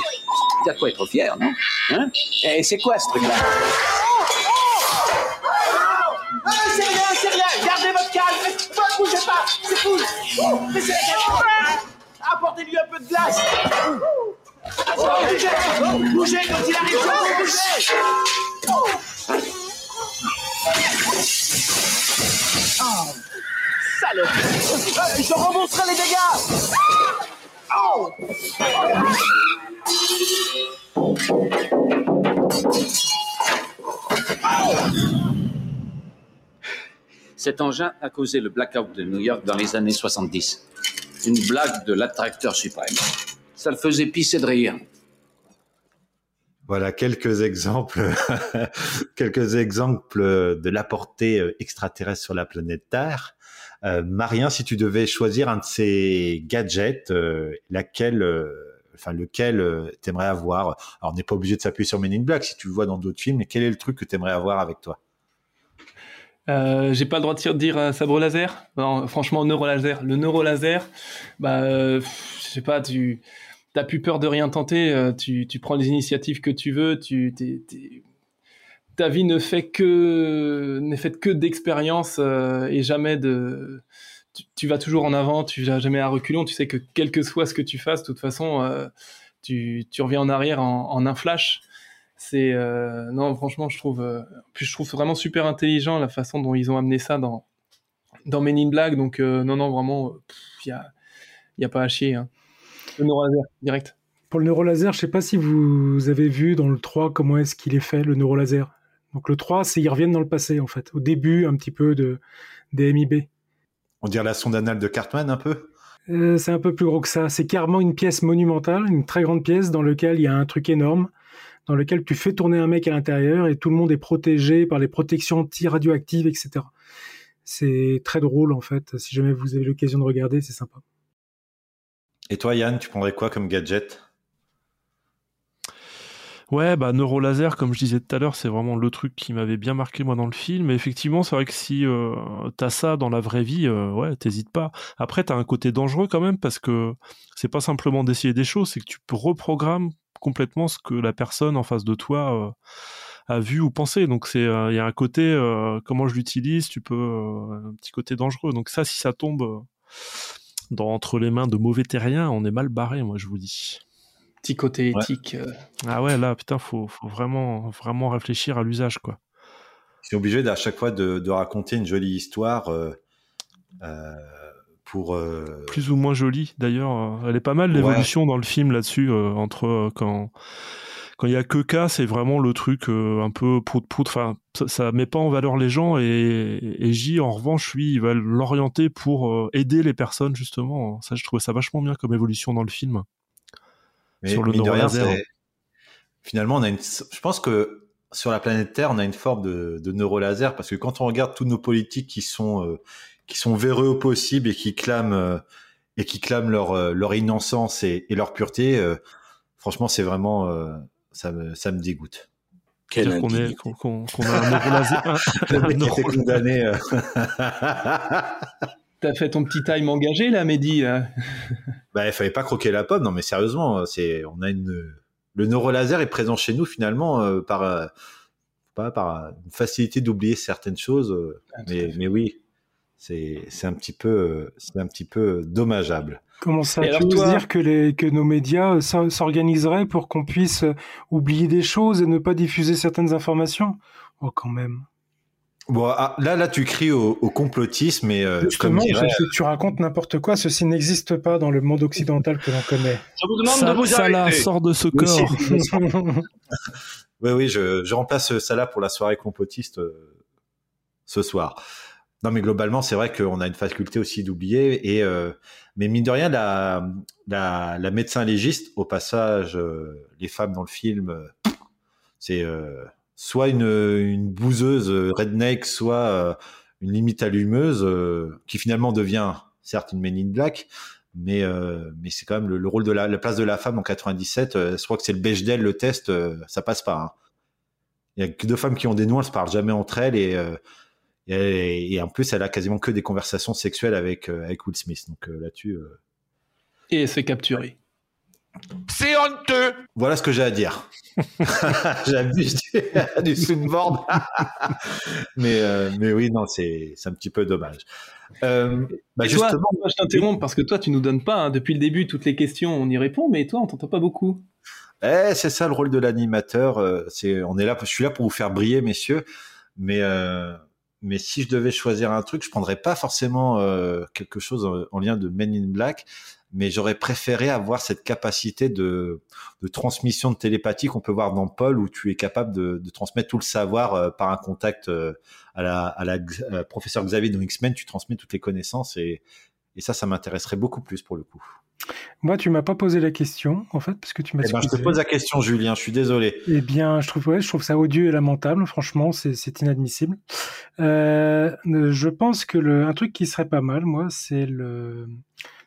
A quoi être fier, non Hein Et c'est quoi ce truc-là Ah, c'est rien, c'est rien. Gardez votre calme. Ne bougez pas. C'est cool. Oh. Apportez-lui un peu de glace. Oh, bougez, bougez quand il arrive. Oh, bougez. Oh. Oh. Euh, je rembourserai les dégâts. Oh. Cet engin a causé le blackout de New York dans les années 70. Une blague de l'attracteur suprême. Ça le faisait pisser de rire. Voilà quelques exemples, quelques exemples de la portée euh, extraterrestre sur la planète Terre. Euh, Marien, si tu devais choisir un de ces gadgets, euh, laquelle, enfin lequel euh, t'aimerais avoir? Alors, on n'est pas obligé de s'appuyer sur Men in Black si tu le vois dans d'autres films. Mais quel est le truc que t'aimerais avoir avec toi? Euh, j'ai pas le droit de dire euh, sabre laser. Non, franchement, neurolaser. Le neurolaser, bah, euh, sais pas, tu t'as plus peur de rien tenter. euh, tu, tu prends les initiatives que tu veux. Tu, t'es- ta vie ne fait que n'est faite que d'expérience euh, et jamais de. Tu, vas toujours en avant. Tu vas jamais à reculons. Tu sais que quel que soit ce que tu fasses, de toute façon, euh, tu, reviens en arrière en, un flash. C'est euh, non, franchement, je trouve, euh, puis je trouve vraiment super intelligent la façon dont ils ont amené ça dans dans Men in Black. Donc non, non, vraiment, il y a y a pas à chier. Hein. Le neurolaser direct. Pour le neurolaser, je sais pas si vous avez vu dans le 3 comment est-ce qu'il est fait, le neurolaser. Donc le 3, c'est ils reviennent dans le passé, en fait. Au début, un petit peu de, des MIB. On dirait la sonde anale de Cartman un peu Euh, c'est un peu plus gros que ça. C'est carrément une pièce monumentale, une très grande pièce dans laquelle il y a un truc énorme, dans lequel tu fais tourner un mec à l'intérieur et tout le monde est protégé par les protections anti-radioactives, etc. C'est très drôle, en fait. Si jamais vous avez l'occasion de regarder, c'est sympa. Et toi, Yann, tu prendrais quoi comme gadget? Ouais, bah neurolaser, comme je disais tout à l'heure, c'est vraiment le truc qui m'avait bien marqué moi dans le film. Et effectivement, c'est vrai que si euh, t'as ça dans la vraie vie, euh, ouais, t'hésites pas. Après, t'as un côté dangereux quand même parce que c'est pas simplement d'essayer des choses, c'est que tu reprogrammes complètement ce que la personne en face de toi euh, a vu ou pensé. Donc c'est, il y a un côté euh, comment je l'utilise, tu peux euh, un petit côté dangereux. Donc ça, si ça tombe euh, dans entre les mains de mauvais terriens, on est mal barré, moi je vous dis. Petit côté éthique. euh, Ah ouais, là, putain, faut, faut vraiment, vraiment réfléchir à l'usage, quoi. Es obligé à chaque fois de, de raconter une jolie histoire euh, euh, pour. euh, Plus ou moins jolie, d'ailleurs. Elle est pas mal, l'évolution dans le film là-dessus, euh, entre euh, quand quand il y a que K, c'est vraiment le truc euh, un peu prout-prout. Enfin, ça, ça met pas en valeur les gens et, et J, en revanche, lui, il va l'orienter pour euh, aider les personnes, justement. Ça, je trouvais ça vachement bien comme évolution dans le film. Mais sur le mine de rien, neurolaser. finalement, on a une. Je pense que sur la planète Terre, on a une forme de, de neurolaser parce que quand on regarde tous nos politiques qui sont euh, qui sont véreux au possible et qui clament euh, et qui clament leur euh, leur innocence et, et leur pureté, euh, franchement, c'est vraiment euh, ça me ça me dégoûte. C'est-à-dire qu'on est- qu'on- qu'on- qu'on a un neurolaser. un- Le un mec euh, T'as fait ton petit time engagé là, Mehdi là Bah, il fallait pas croquer la pomme. Non, mais sérieusement, c'est, on a une, le neurolaser est présent chez nous finalement euh, par, euh, pas par une facilité d'oublier certaines choses. euh, mais, mais oui, c'est, c'est un petit peu, euh, c'est un petit peu dommageable. Comment ça Et Tu alors veux toi- dire que, les, que nos médias euh, s'or- s'organiseraient pour qu'on puisse euh, oublier des choses et ne pas diffuser certaines informations? Oh, quand même. Bon, ah, là, là, tu cries au, au complotisme, mais euh, comme Justement, dirait, tu, tu racontes n'importe quoi. Ceci n'existe pas dans le monde occidental que l'on connaît. Je vous demande Ça, de vous arrêter. sort de ce Oui, corps. Oui, oui, je, je remplace ça là pour la soirée complotiste euh, ce soir. Non, mais globalement, c'est vrai qu'on a une faculté aussi d'oublier. Et euh, mais mine de rien, la, la, la médecin légiste, au passage, euh, les femmes dans le film, c'est euh, soit une, bouseuse euh, redneck, soit euh, une limite allumeuse, euh, qui finalement devient certes une Men Black, mais mais c'est quand même le, le rôle de la, la place de la femme en 97. euh, je crois que c'est le Bechdel, le test, ça passe pas. hein. Il y a que deux femmes qui ont des noms, elles se parlent jamais entre elles et, et, et en plus, elle a quasiment que des conversations sexuelles avec, avec Will Smith. Donc là-dessus. Et elle s'est capturée. C'est honteux Voilà ce que j'ai à dire. J'abuse du, du soundboard. mais, euh, mais oui, non, c'est un petit peu dommage. Euh, bah, toi, justement, moi, je t'interromps parce que toi, tu nous donnes pas, hein, depuis le début, toutes les questions, on y répond, mais toi, on t'entend pas beaucoup. Eh, c'est ça le rôle de l'animateur. euh, C'est, on est là, je suis là pour vous faire briller, messieurs. Mais, euh, mais si je devais choisir un truc, je prendrais pas forcément euh, quelque chose en, en lien de Men in Black, mais j'aurais préféré avoir cette capacité de, de transmission de télépathie qu'on peut voir dans Paul, où tu es capable de, de transmettre tout le savoir euh, par un contact euh, à la, à la euh, professeur Xavier dans X-Men. Tu transmets toutes les connaissances et, et ça, ça m'intéresserait beaucoup plus pour le coup. Moi, tu m'as pas posé la question, en fait, parce que tu m'as Eh ben, je te pose la question, Julien. Je suis désolé. Eh bien, je trouve, ouais, je trouve ça odieux et lamentable. Franchement, c'est inadmissible. Euh, je pense que le, un truc qui serait pas mal, moi, c'est le,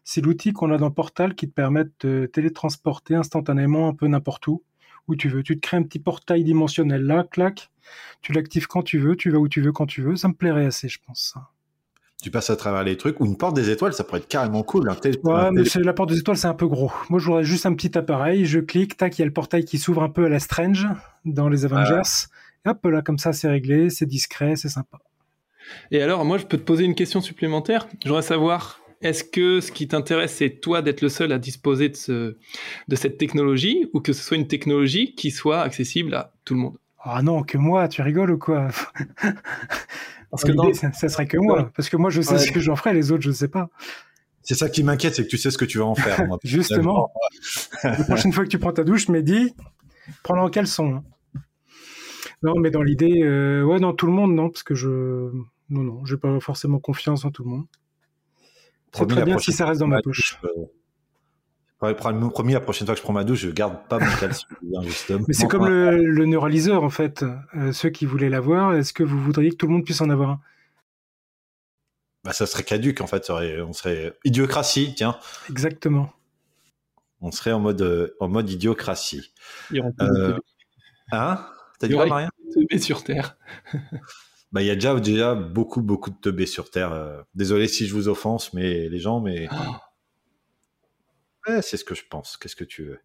c'est l'outil qu'on a dans Portal qui te permet de télétransporter instantanément un peu n'importe où, où tu veux. Tu te crées un petit portail dimensionnel là, clac. Tu l'actives quand tu veux, tu vas où tu veux quand tu veux. Ça me plairait assez, je pense. ça. tu passes à travers les trucs ou une porte des étoiles, ça pourrait être carrément cool. Un Ouais, mais la porte des étoiles, c'est un peu gros. Moi, je voudrais juste un petit appareil. Je clique, tac, il y a le portail qui s'ouvre un peu à la Strange dans les Avengers. Et hop, là, comme ça, c'est réglé, c'est discret, c'est sympa. Et alors, moi, je peux te poser une question supplémentaire. Je voudrais savoir, est-ce que ce qui t'intéresse, c'est toi d'être le seul à disposer de, ce, de cette technologie, ou que ce soit une technologie qui soit accessible à tout le monde? Ah non, que moi, tu rigoles ou quoi? Parce que ça, ça serait que moi. Parce que moi, je sais Ouais. ce que j'en ferai, les autres, je sais pas. C'est ça qui m'inquiète, c'est que tu sais ce que tu vas en faire. moi. Justement. La prochaine fois que tu prends ta douche, Mehdi, prends-la en caleçon. hein. Non, mais dans l'idée, euh, ouais, non, tout le monde, non, parce que je. Non, non, j'ai pas forcément confiance en tout le monde. C'est très bien si ça reste dans ma douche, euh, promis, la prochaine fois que je prends ma douche, je garde pas mon justement. Mais c'est comme le, le neuralyseur, en fait. Euh, ceux qui voulaient l'avoir, est-ce que vous voudriez que tout le monde puisse en avoir un? Bah, ça serait caduque, en fait. on serait idiocratie, tiens. Exactement. On serait en mode, euh, en mode idiocratie. Il y aura Euh, Hein? T'as dit quoi, Maria sur Terre. Bah, il y a déjà, déjà beaucoup, beaucoup de teubés sur Terre. euh. Désolé si je vous offense, mais les gens, mais. Ouais, c'est ce que je pense. Qu'est-ce que tu veux?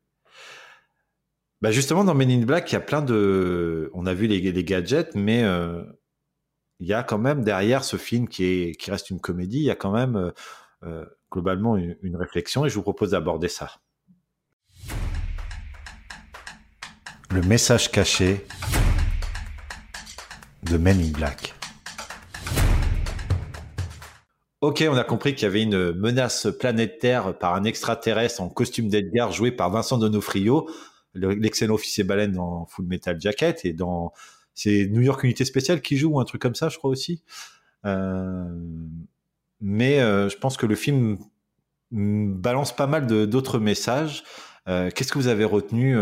Bah, justement, dans Men in Black, il y a plein de. On a vu les, les gadgets, mais euh, il y a quand même derrière ce film qui, est, qui reste une comédie, il y a quand même euh, globalement une, une réflexion et je vous propose d'aborder ça. Le message caché de Men in Black. Ok, on a compris qu'il y avait une menace planétaire par un extraterrestre en costume d'Edgar joué par Vincent Donofrio, le- l'excellent officier baleine dans Full Metal Jacket et dans c'est New York Unité Spéciale qui joue ou un truc comme ça, je crois aussi. Euh, mais euh, je pense que le film balance pas mal d'autres messages. Euh, Qu'est-ce que vous avez retenu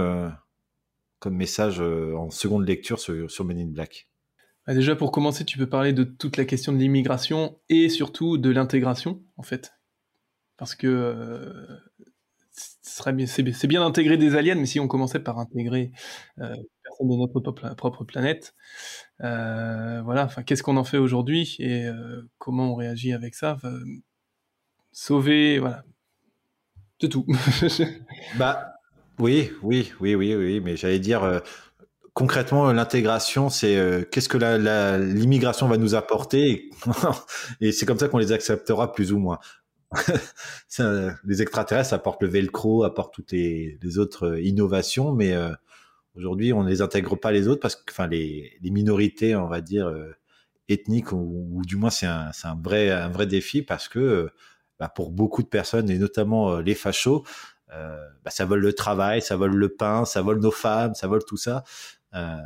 comme message en seconde lecture sur, sur Men in Black? Déjà, pour commencer, tu peux parler de toute la question de l'immigration et surtout de l'intégration, en fait. Parce que euh, c'est bien, bien d'intégrer des aliens, mais si on commençait par intégrer euh, personnes de notre propre planète, euh, voilà, qu'est-ce qu'on en fait aujourd'hui et euh, comment on réagit avec ça? Sauver, voilà. C'est tout. Bah oui, oui, oui, oui, oui, mais j'allais dire euh, concrètement l'intégration, c'est euh, qu'est-ce que la- la- l'immigration va nous apporter et, c'est comme ça qu'on les acceptera plus ou moins. Les extraterrestres apportent le velcro, apportent toutes les, autres euh, innovations, mais euh, aujourd'hui on ne les intègre pas les autres parce que, enfin les, les minorités, on va dire euh, ethniques ou, ou du moins c'est un, un vrai un vrai défi parce que euh, bah, pour beaucoup de personnes et notamment euh, les fachos, euh, bah, ça vole le travail, ça vole le pain, ça vole nos femmes, ça vole tout ça. Euh,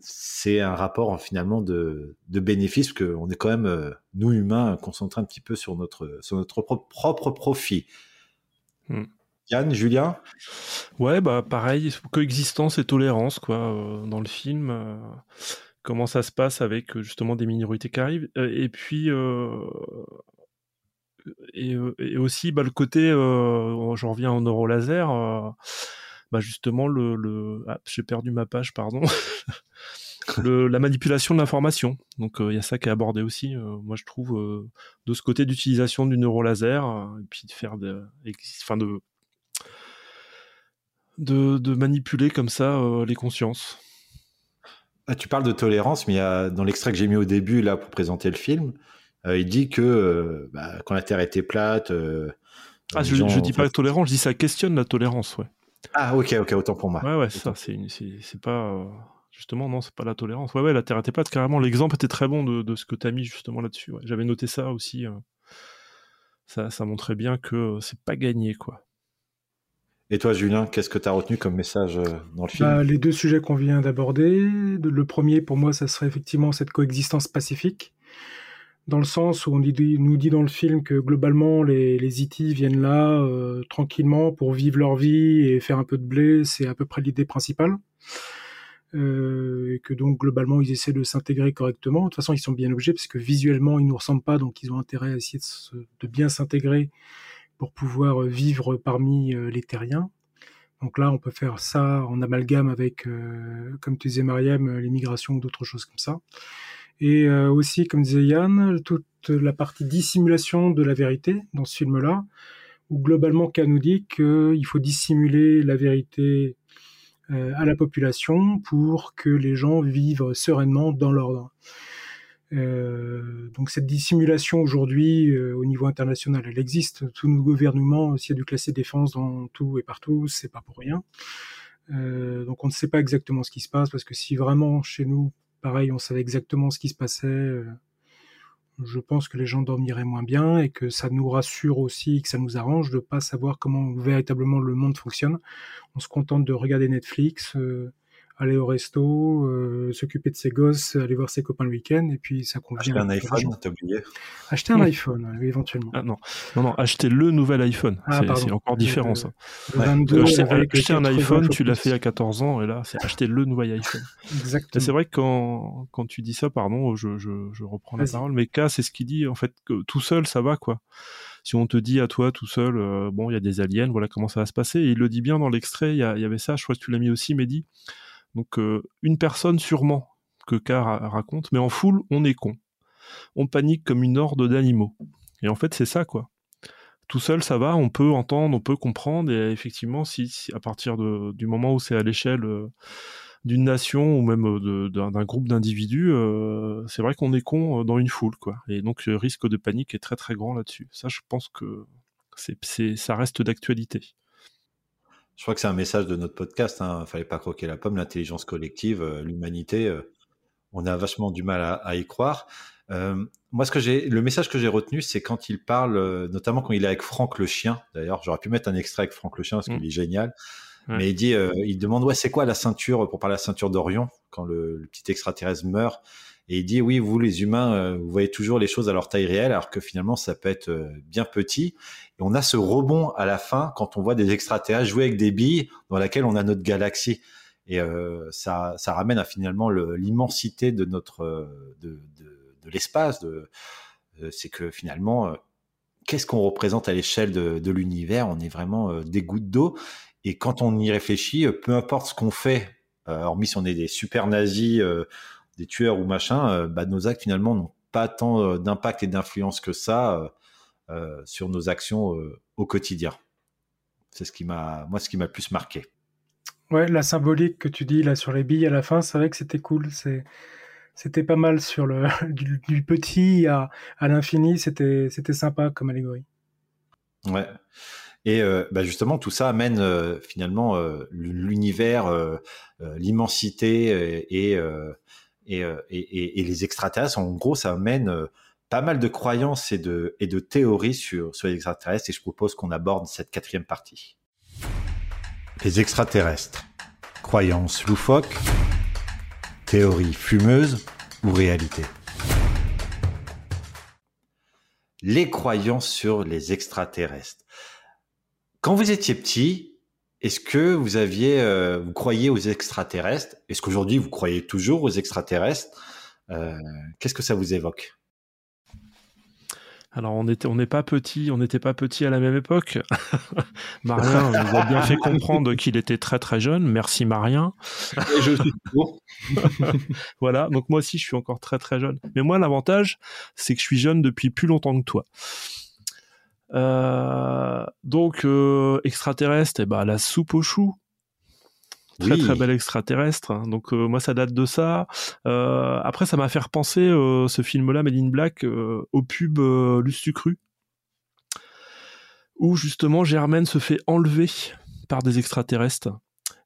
c'est un rapport finalement de, de bénéfice parce qu'on est quand même euh, nous humains concentrés un petit peu sur notre sur notre pro- propre profit. Hmm. Yann, Julien, Ouais, bah pareil, coexistence et tolérance, quoi, euh, dans le film. euh, comment ça se passe avec justement des minorités qui arrivent. Euh, et puis, euh, et, et aussi, bah, le côté, euh, j'en reviens au neurolaser, euh, bah, justement, le. le... Ah, j'ai perdu ma page, pardon. le, la manipulation de l'information. Donc il y a ça qui est abordé aussi, moi je trouve, de ce côté d'utilisation du neurolaser, et puis de faire de, enfin de, de, de manipuler comme ça les consciences. Ah, tu parles de tolérance, mais il y a, dans l'extrait que j'ai mis au début là pour présenter le film, il dit que bah, quand la Terre était plate, ah, je, ne dis pas tolérance, je dis ça questionne la tolérance, ouais. Ah, ok, ok, autant pour moi. Ouais, ouais, c'est ça, c'est pas. Euh, justement, non, c'est pas la tolérance. Ouais, ouais, la Terre était plate, carrément. L'exemple était très bon de, de ce que tu as mis justement là-dessus. J'avais noté ça aussi. Euh. Ça, ça montrait bien que euh, c'est pas gagné, quoi. Et toi, Julien, qu'est-ce que tu as retenu comme message dans le film? Bah, Les deux sujets qu'on vient d'aborder. Le premier, pour moi, ça serait effectivement cette coexistence pacifique dans le sens où on nous dit dans le film que globalement les, les e viennent là euh, tranquillement pour vivre leur vie et faire un peu de blé, c'est à peu près l'idée principale. Euh, et que donc globalement ils essaient de s'intégrer correctement. De toute façon ils sont bien obligés parce que visuellement ils nous ressemblent pas, donc ils ont intérêt à essayer de, de bien s'intégrer pour pouvoir vivre parmi euh, les terriens. Donc là on peut faire ça en amalgame avec, euh, comme tu disais Mariam, l'immigration ou d'autres choses comme ça. Et euh, aussi, comme disait Yann, toute la partie dissimulation de la vérité dans ce film-là, où globalement K nous dit qu'il faut dissimuler la vérité euh, à la population pour que les gens vivent sereinement dans l'ordre. Euh, donc cette dissimulation aujourd'hui au niveau international, elle existe. Tous nos gouvernements, s'il y a du classé défense dans tout et partout, c'est pas pour rien. Donc on ne sait pas exactement ce qui se passe parce que si vraiment chez nous pareil, on savait exactement ce qui se passait. Euh, je pense que les gens dormiraient moins bien et que ça nous rassure aussi, que ça nous arrange de ne pas savoir comment véritablement le monde fonctionne. On se contente de regarder Netflix, euh, aller au resto, euh, s'occuper de ses gosses, aller voir ses copains le week-end, et puis ça convient. Acheter un iPhone, t'as oublié Acheter un iPhone, éventuellement. Ah non, non, non, acheter le nouvel iPhone. Ah, c'est encore différent, ça. Le acheter, un iPhone, tu l'as fait à 14 ans, et là, c'est acheter le nouvel iPhone. Exactement. C'est vrai que quand, quand tu dis ça, pardon, je, je, je reprends la parole, mais K, c'est ce qu'il dit, en fait, que tout seul, ça va, quoi si on te dit à toi tout seul, euh, bon, il y a des aliens, voilà comment ça va se passer. Et il le dit bien dans l'extrait, il y, y, avait ça, je crois que tu l'as mis aussi, Mehdi. Donc euh, une personne sûrement que Car raconte, mais en foule, on est con. On panique comme une horde d'animaux. Et en fait, c'est ça, quoi. Tout seul, ça va, on peut entendre, on peut comprendre, et effectivement, si, à partir du moment où c'est à l'échelle euh, d'une nation ou même euh, d'un groupe d'individus, c'est vrai qu'on est con dans une foule, quoi. Et donc, le risque de panique est très très grand là-dessus. Ça, je pense que ça reste d'actualité. Je crois que c'est un message de notre podcast. Hein. Fallait pas croquer la pomme, l'intelligence collective, euh, l'humanité. Euh, on a vachement du mal à, y croire. Euh, moi, ce que j'ai, le message que j'ai retenu, c'est quand il parle, notamment quand il est avec Franck le chien. D'ailleurs, j'aurais pu mettre un extrait avec Franck le chien parce qu'il mmh. est génial. Mais il dit, il demande ouais, c'est quoi la ceinture pour parler de la ceinture d'Orion quand le, le, petit extraterrestre meurt? Et il dit oui, vous les humains, euh, vous voyez toujours les choses à leur taille réelle, alors que finalement ça peut être euh, bien petit. Et on a ce rebond à la fin quand on voit des extraterrestres jouer avec des billes dans laquelle on a notre galaxie. Et euh, ça, ça ramène à finalement l'immensité de notre de, de, l'espace. C'est que finalement, qu'est-ce qu'on représente à l'échelle de, de l'univers? On est vraiment des gouttes d'eau. Et quand on y réfléchit, peu importe ce qu'on fait, hormis si on est des super nazis des tueurs ou machin, euh, bah, nos actes finalement n'ont pas tant euh, d'impact et d'influence que ça euh, sur nos actions au quotidien. C'est ce qui m'a, moi, ce qui m'a le plus marqué. Ouais, la symbolique que tu dis là sur les billes à la fin, c'est vrai que c'était cool. C'est, c'était pas mal sur le du, petit à, à l'infini. C'était, c'était sympa comme allégorie. Ouais. Et bah justement, tout ça amène finalement l'univers, l'immensité et, euh, et, les extraterrestres, en gros, ça amène euh, pas mal de croyances et de, théories sur, sur les extraterrestres et je propose qu'on aborde cette quatrième partie. Les extraterrestres. Croyances loufoques, théories fumeuses ou réalité Les croyances sur les extraterrestres. Quand vous étiez petit, est-ce que vous aviez, euh, vous croyez aux extraterrestres? Est-ce qu'aujourd'hui vous croyez toujours aux extraterrestres? Euh, Qu'est-ce que ça vous évoque? Alors on était, on n'est pas petit, on n'était pas petit à la même époque. Marien nous a bien fait comprendre qu'il était très très jeune. Merci Marien. Et je suis toujours. voilà, donc moi aussi je suis encore très très jeune. Mais moi l'avantage, c'est que je suis jeune depuis plus longtemps que toi. Euh, donc euh, extraterrestre, eh ben, la soupe aux choux. Très Oui. très bel extraterrestre. hein. Donc euh, moi ça date de ça. Euh, après ça m'a fait repenser euh, ce film-là, Made in Black, euh, au pub Lustucru, où justement Germaine se fait enlever par des extraterrestres.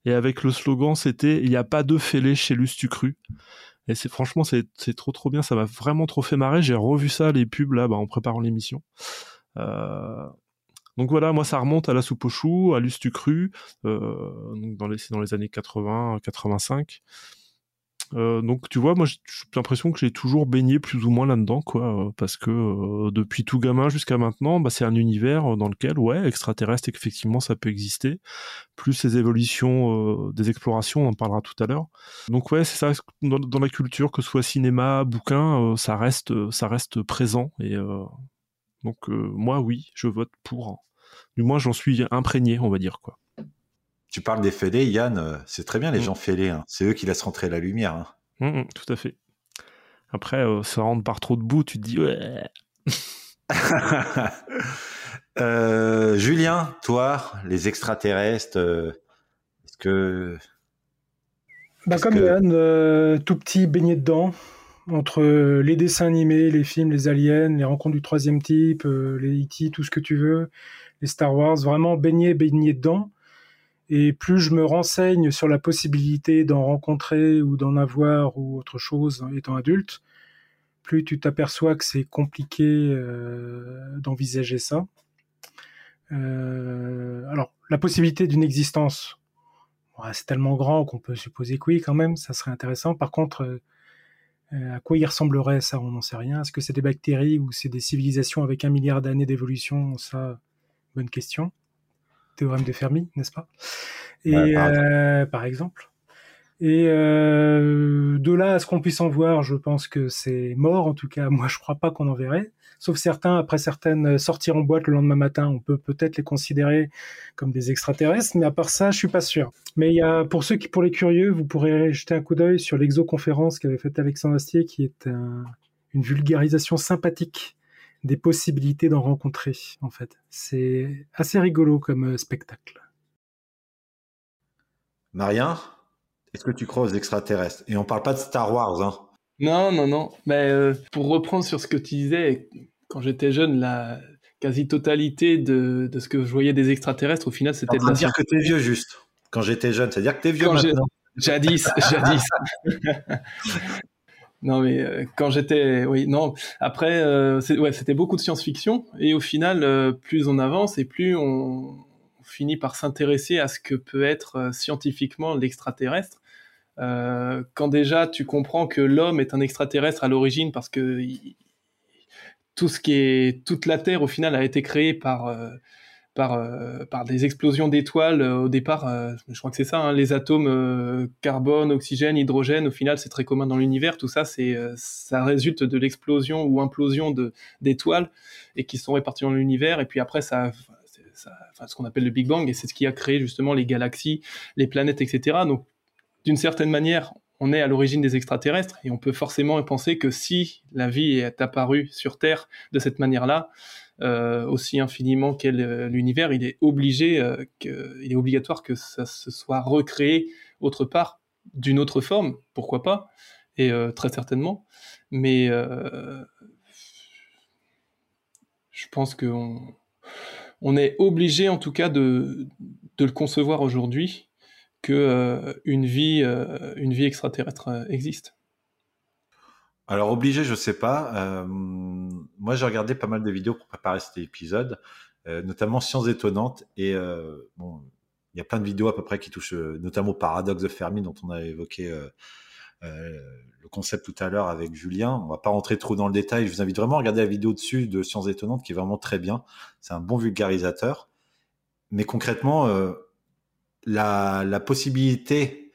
Et avec le slogan c'était il n'y a pas de fêlés chez Lustucru. Et c'est franchement c'est c'est trop trop bien. Ça m'a vraiment trop fait marrer. J'ai revu ça les pubs là bah, en préparant l'émission. Euh, donc voilà, moi ça remonte à la soupe aux choux, à l'Ustucru, euh, donc dans les, dans les années 80, 85. Euh, donc tu vois, moi j'ai l'impression que j'ai toujours baigné plus ou moins là-dedans, quoi, euh, parce que euh, depuis tout gamin jusqu'à maintenant, bah, c'est un univers dans lequel, ouais, extraterrestre, effectivement, ça peut exister. Plus ces évolutions euh, des explorations, on en parlera tout à l'heure. Donc ouais, c'est ça. Dans, la culture, que ce soit cinéma, bouquin, euh, ça reste, ça reste présent. Et euh, donc euh, moi, oui, je vote pour. Du moins, j'en suis imprégné, on va dire quoi. Tu parles des fêlés, Yann, euh, c'est très bien les Mm. gens fêlés. hein. C'est eux qui laissent rentrer la lumière. hein. Mm, mm, tout à fait. Après, euh, ça rentre par trop de bout, tu te dis ouais. Euh, Julien, toi, les extraterrestres, euh, est-ce que Bah, comme que- Yann, euh, tout petit baigné dedans, entre euh, les dessins animés, les films, les aliens, les rencontres du troisième type, euh, les E.T., tout ce que tu veux, les Star Wars, vraiment baigné, baigné dedans. Et plus je me renseigne sur la possibilité d'en rencontrer ou d'en avoir ou autre chose étant adulte, plus tu t'aperçois que c'est compliqué euh, d'envisager ça. Alors, la possibilité d'une existence, c'est tellement grand qu'on peut supposer que oui, quand même, ça serait intéressant. Par contre, à quoi il ressemblerait, ça, on n'en sait rien. Est-ce que c'est des bactéries ou c'est des civilisations avec un milliard d'années d'évolution? Ça, bonne question. Théorème de Fermi, n'est-ce pas? Et Ouais, par euh, par exemple. Et euh, de là à ce qu'on puisse en voir, je pense que c'est mort. En tout cas, moi, je crois pas qu'on en verrait. Sauf certains, après certaines sorties en boîte le lendemain matin, on peut peut-être les considérer comme des extraterrestres, mais à part ça, je suis pas sûr. Mais il y a, pour ceux qui, pour les curieux, vous pourrez jeter un coup d'œil sur l'exoconférence qu'avait faite Alexandre Astier, qui est un- une vulgarisation sympathique des possibilités d'en rencontrer, en fait. C'est assez rigolo comme euh, spectacle. Marien, est-ce que tu crois aux extraterrestres? Et on parle pas de Star Wars, hein. Non, non, non. Mais euh, pour reprendre sur ce que tu disais, quand j'étais jeune, la quasi-totalité de, de ce que je voyais des extraterrestres, au final, c'était la de dire que t'es vieux, juste. Quand j'étais jeune, c'est-à-dire que t'es vieux Quand j'ai- maintenant. Jadis, jadis. non, mais euh, quand j'étais, oui, non. Après, euh, ouais, c'était beaucoup de science-fiction, et au final, euh, plus on avance et plus on, on finit par s'intéresser à ce que peut être scientifiquement l'extraterrestre. Euh, quand déjà tu comprends que l'homme est un extraterrestre à l'origine parce que tout ce qui est toute la Terre au final a été créée par euh, par euh, par des explosions d'étoiles au départ je crois que c'est ça hein, les atomes carbone oxygène hydrogène au final c'est très commun dans l'univers. Tout ça c'est ça résulte de l'explosion ou implosion d'étoiles et qui sont réparties dans l'univers. Et puis après ça ce qu'on appelle le Big Bang et c'est ce qui a créé justement les galaxies les planètes etc donc d'une certaine manière, on est à l'origine des extraterrestres et on peut forcément penser que si la vie est apparue sur Terre de cette manière-là, euh, aussi infiniment qu'est le- l'univers, il est obligé, euh, que, il est obligatoire que ça se soit recréé autre part, d'une autre forme, pourquoi pas, et euh, très certainement. Mais euh, je pense qu'on on est obligé en tout cas de le concevoir aujourd'hui que euh, une vie euh, une vie extraterrestre euh, existe. Alors obligé, je sais pas. Moi, j'ai regardé pas mal de vidéos pour préparer cet épisode, notamment Sciences étonnantes. Et bon, il y a plein de vidéos à peu près qui touchent, notamment au paradoxe de Fermi, dont on a évoqué le concept tout à l'heure avec Julien. On va pas rentrer trop dans le détail. Je vous invite vraiment à regarder la vidéo dessus de Sciences étonnantes, qui est vraiment très bien. C'est un bon vulgarisateur. Mais concrètement, la, la possibilité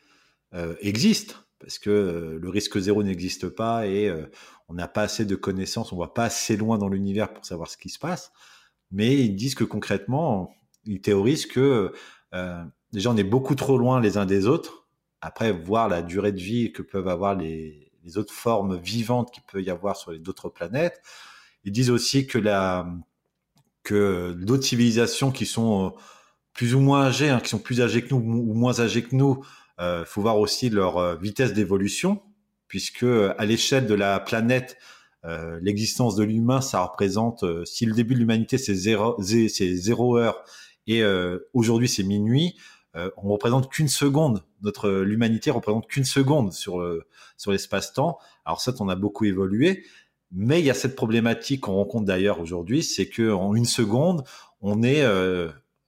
euh, existe parce que euh, le risque zéro n'existe pas et euh, on n'a pas assez de connaissances, on voit pas assez loin dans l'univers pour savoir ce qui se passe. Mais ils disent que concrètement, ils théorisent que déjà on est beaucoup trop loin les uns des autres. Après, voir la durée de vie que peuvent avoir les, les autres formes vivantes qu'il peut y avoir sur les d'autres planètes. Ils disent aussi que la que d'autres civilisations qui sont plus ou moins âgées, hein, qui sont plus âgées que nous ou moins âgées que nous, euh, faut voir aussi leur euh, vitesse d'évolution, puisque euh, à l'échelle de la planète, euh, l'existence de l'humain, ça représente, si le début de l'humanité c'est zéro, c'est zéro heure et aujourd'hui c'est minuit, on représente qu'une seconde. Notre l'humanité représente qu'une seconde sur sur l'espace-temps. Alors ça, on a beaucoup évolué, mais il y a cette problématique qu'on rencontre d'ailleurs aujourd'hui, c'est que en une seconde, on est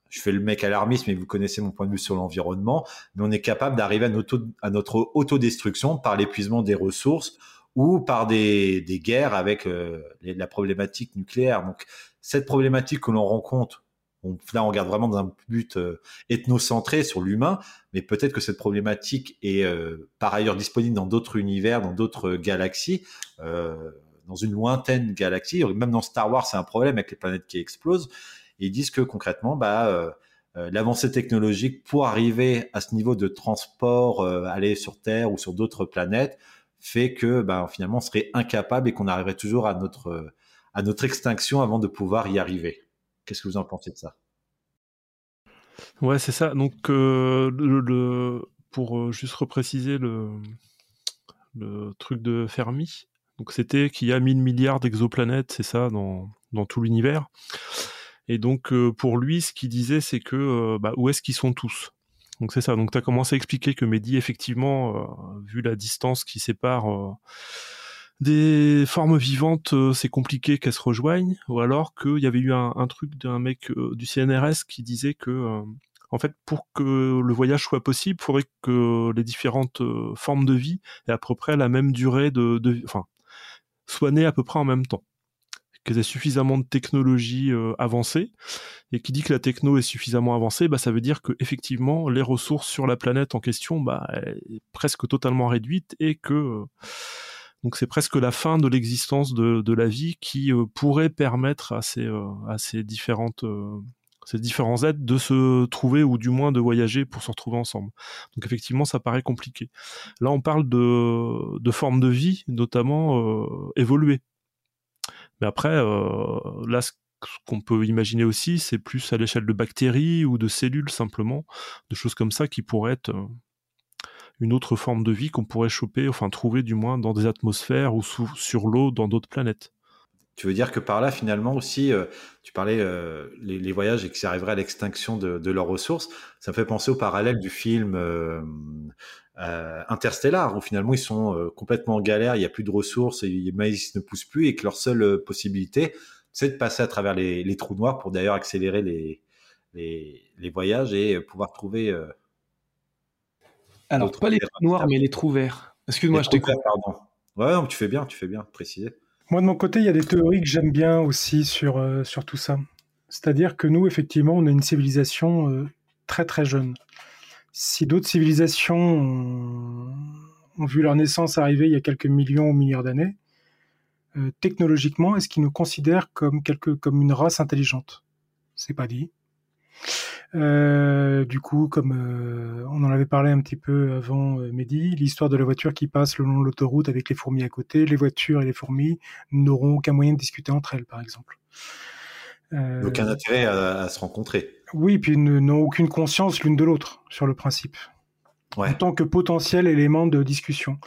je fais le mec alarmiste, mais vous connaissez mon point de vue sur l'environnement, mais on est capable d'arriver à notre, à notre autodestruction par l'épuisement des ressources ou par des, guerres avec euh, la problématique nucléaire. Donc cette problématique que l'on rencontre, on, là on regarde vraiment dans un but euh, ethnocentré sur l'humain, mais peut-être que cette problématique est euh, par ailleurs disponible dans d'autres univers, dans d'autres galaxies, dans une lointaine galaxie. Même dans Star Wars, c'est un problème avec les planètes qui explosent ils disent que concrètement, bah, euh, euh, l'avancée technologique pour arriver à ce niveau de transport, euh, aller sur Terre ou sur d'autres planètes, fait que bah, finalement on serait incapable et qu'on arriverait toujours à notre extinction avant de pouvoir y arriver. Qu'est-ce que vous en pensez de ça? Ouais, c'est ça. Donc pour juste repréciser le le truc de Fermi, c'était qu'il y a 1000 milliards d'exoplanètes, c'est ça, dans tout l'univers. Et donc euh, pour lui, ce qu'il disait, c'est que euh, bah, où est-ce qu'ils sont tous? Donc c'est ça. Donc tu as commencé à expliquer que Mehdi, effectivement, euh, vu la distance qui sépare des formes vivantes, c'est compliqué qu'elles se rejoignent, ou alors qu'il y avait eu un, truc d'un mec du CNRS qui disait que, en fait, pour que le voyage soit possible, il faudrait que les différentes formes de vie aient à peu près la même durée de, de enfin, soient nées à peu près en même temps qu'elles aient suffisamment de technologie euh, avancée. Et qui dit que la techno est suffisamment avancée, bah, ça veut dire que effectivement les ressources sur la planète en question bah, est presque totalement réduite et que euh, c'est presque la fin de l'existence de, la vie qui euh, pourrait permettre à ces, ces différentes ces différents êtres de se trouver ou du moins de voyager pour se retrouver ensemble. Donc effectivement, ça paraît compliqué. Là, on parle de, formes de vie, notamment euh, évoluées. Mais après, euh, là, ce qu'on peut imaginer aussi, c'est plus à l'échelle de bactéries ou de cellules simplement, de choses comme ça qui pourraient être euh, une autre forme de vie qu'on pourrait choper, enfin trouver du moins dans des atmosphères ou sur l'eau dans d'autres planètes. Tu veux dire que par là, finalement aussi, euh, tu parlais euh, les, voyages et qu'ils arriveraient à l'extinction de, leurs ressources. Ça me fait penser au parallèle du film euh, Interstellar, où finalement ils sont complètement en galère, il n'y a plus de ressources, et les maïs ne poussent plus, et que leur seule possibilité, c'est de passer à travers les, trous noirs pour d'ailleurs accélérer les, les, voyages et pouvoir trouver. Alors, pas les trous noirs, mais les trous verts. Excuse-moi, je t'écoute. Pardon. Ouais, tu fais bien, tu fais bien, préciser. Moi, de mon côté, il y a des théories que j'aime bien aussi sur, euh, tout ça. C'est-à-dire que nous, effectivement, on a une civilisation euh, très très jeune. Si d'autres civilisations ont, vu leur naissance arriver il y a quelques millions ou milliards d'années, euh, technologiquement, est-ce qu'ils nous considèrent comme, quelque, comme une race intelligente? C'est pas dit. Euh, du coup, comme euh, on en avait parlé un petit peu avant euh, Mehdi, l'histoire de la voiture qui passe le long de l'autoroute avec les fourmis à côté, les voitures et les fourmis n'auront aucun moyen de discuter entre elles, par exemple. aucun intérêt à, se rencontrer. Oui, puis n'ont aucune conscience l'une de l'autre sur le principe. En tant que potentiel élément de discussion.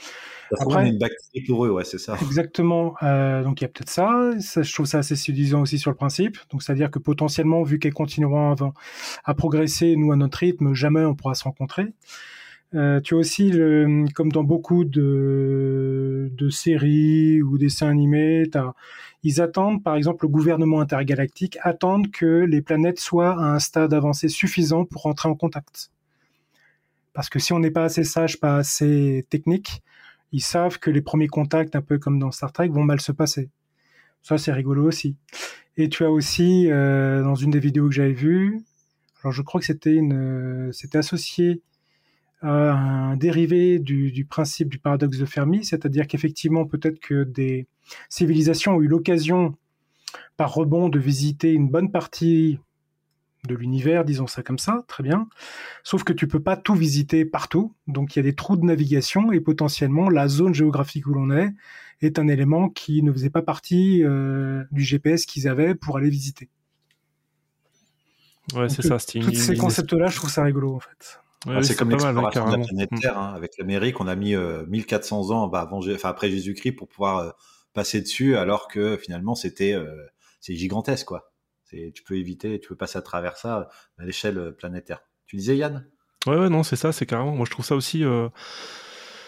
Après, une bactérie pour eux, ouais, c'est ça. Exactement. Euh, donc il y a peut-être ça. ça. Je trouve ça assez séduisant aussi sur le principe. Donc c'est-à-dire que potentiellement, vu qu'elles continueront à, à, progresser, nous à notre rythme, jamais on pourra se rencontrer. Euh, tu as aussi, le, comme dans beaucoup de, de séries ou dessins animés, ils attendent, par exemple, le gouvernement intergalactique attendent que les planètes soient à un stade avancé suffisant pour rentrer en contact. Parce que si on n'est pas assez sage, pas assez technique, ils savent que les premiers contacts, un peu comme dans Star Trek, vont mal se passer. Ça, c'est rigolo aussi. Et tu as aussi, euh, dans une des vidéos que j'avais vues, alors je crois que c'était c'était associé un dérivé du, principe du paradoxe de Fermi, c'est-à-dire qu'effectivement, peut-être que des civilisations ont eu l'occasion, par rebond, de visiter une bonne partie de l'univers, disons ça comme ça, très bien. Sauf que tu peux pas tout visiter partout, donc il y a des trous de navigation et potentiellement la zone géographique où l'on est est un élément qui ne faisait pas partie euh, du GPS qu'ils avaient pour aller visiter. Ouais, c'est ça. Tous ces concepts-là, je trouve ça rigolo en fait. Ouais, ah, c'est comme l'exploration de la planète Terre. Hein. Avec l'Amérique, on a mis euh, 1400 ans bah, avant, enfin, après Jésus-Christ pour pouvoir euh, passer dessus, alors que finalement, c'était euh, c'est gigantesque. quoi. Tu peux éviter, tu peux passer à travers ça à l'échelle euh, planétaire. Tu disais, Yann? Ouais, ouais, non, c'est ça, c'est carrément. Moi, je trouve ça aussi. Euh,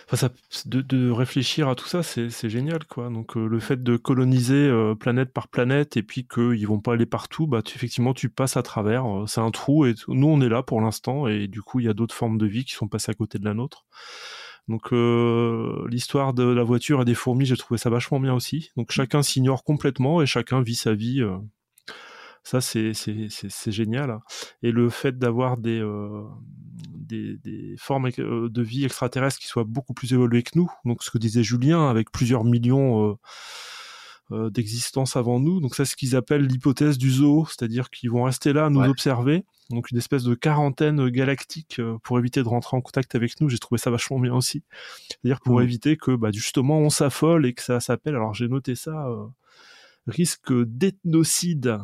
enfin, ça, de, de, réfléchir à tout ça, c'est génial, quoi. Donc, euh, le fait de coloniser euh, planète par planète et puis qu'ils vont pas aller partout, bah, tu, effectivement, tu passes à travers. Euh, c'est un trou et nous, on est là pour l'instant et du coup, il y a d'autres formes de vie qui sont passées à côté de la nôtre. Donc euh, l'histoire de la voiture et des fourmis, j'ai trouvé ça vachement bien aussi. Donc chacun s'ignore complètement et chacun vit sa vie euh, ça, c'est génial. Et le fait d'avoir des, euh, des, des, formes euh, de vie extraterrestres qui soient beaucoup plus évoluées que nous, donc ce que disait Julien, avec plusieurs millions euh, euh d'existence avant nous. Donc ça, c'est ce qu'ils appellent l'hypothèse du zoo, c'est-à-dire qu'ils vont rester là à nous ouais. observer. Donc une espèce de quarantaine galactique pour éviter de rentrer en contact avec nous. J'ai trouvé ça vachement bien aussi. C'est-à-dire pour mmh. éviter que bah, justement on s'affole et que ça s'appelle, alors j'ai noté ça, euh, risque d'ethnocide euh,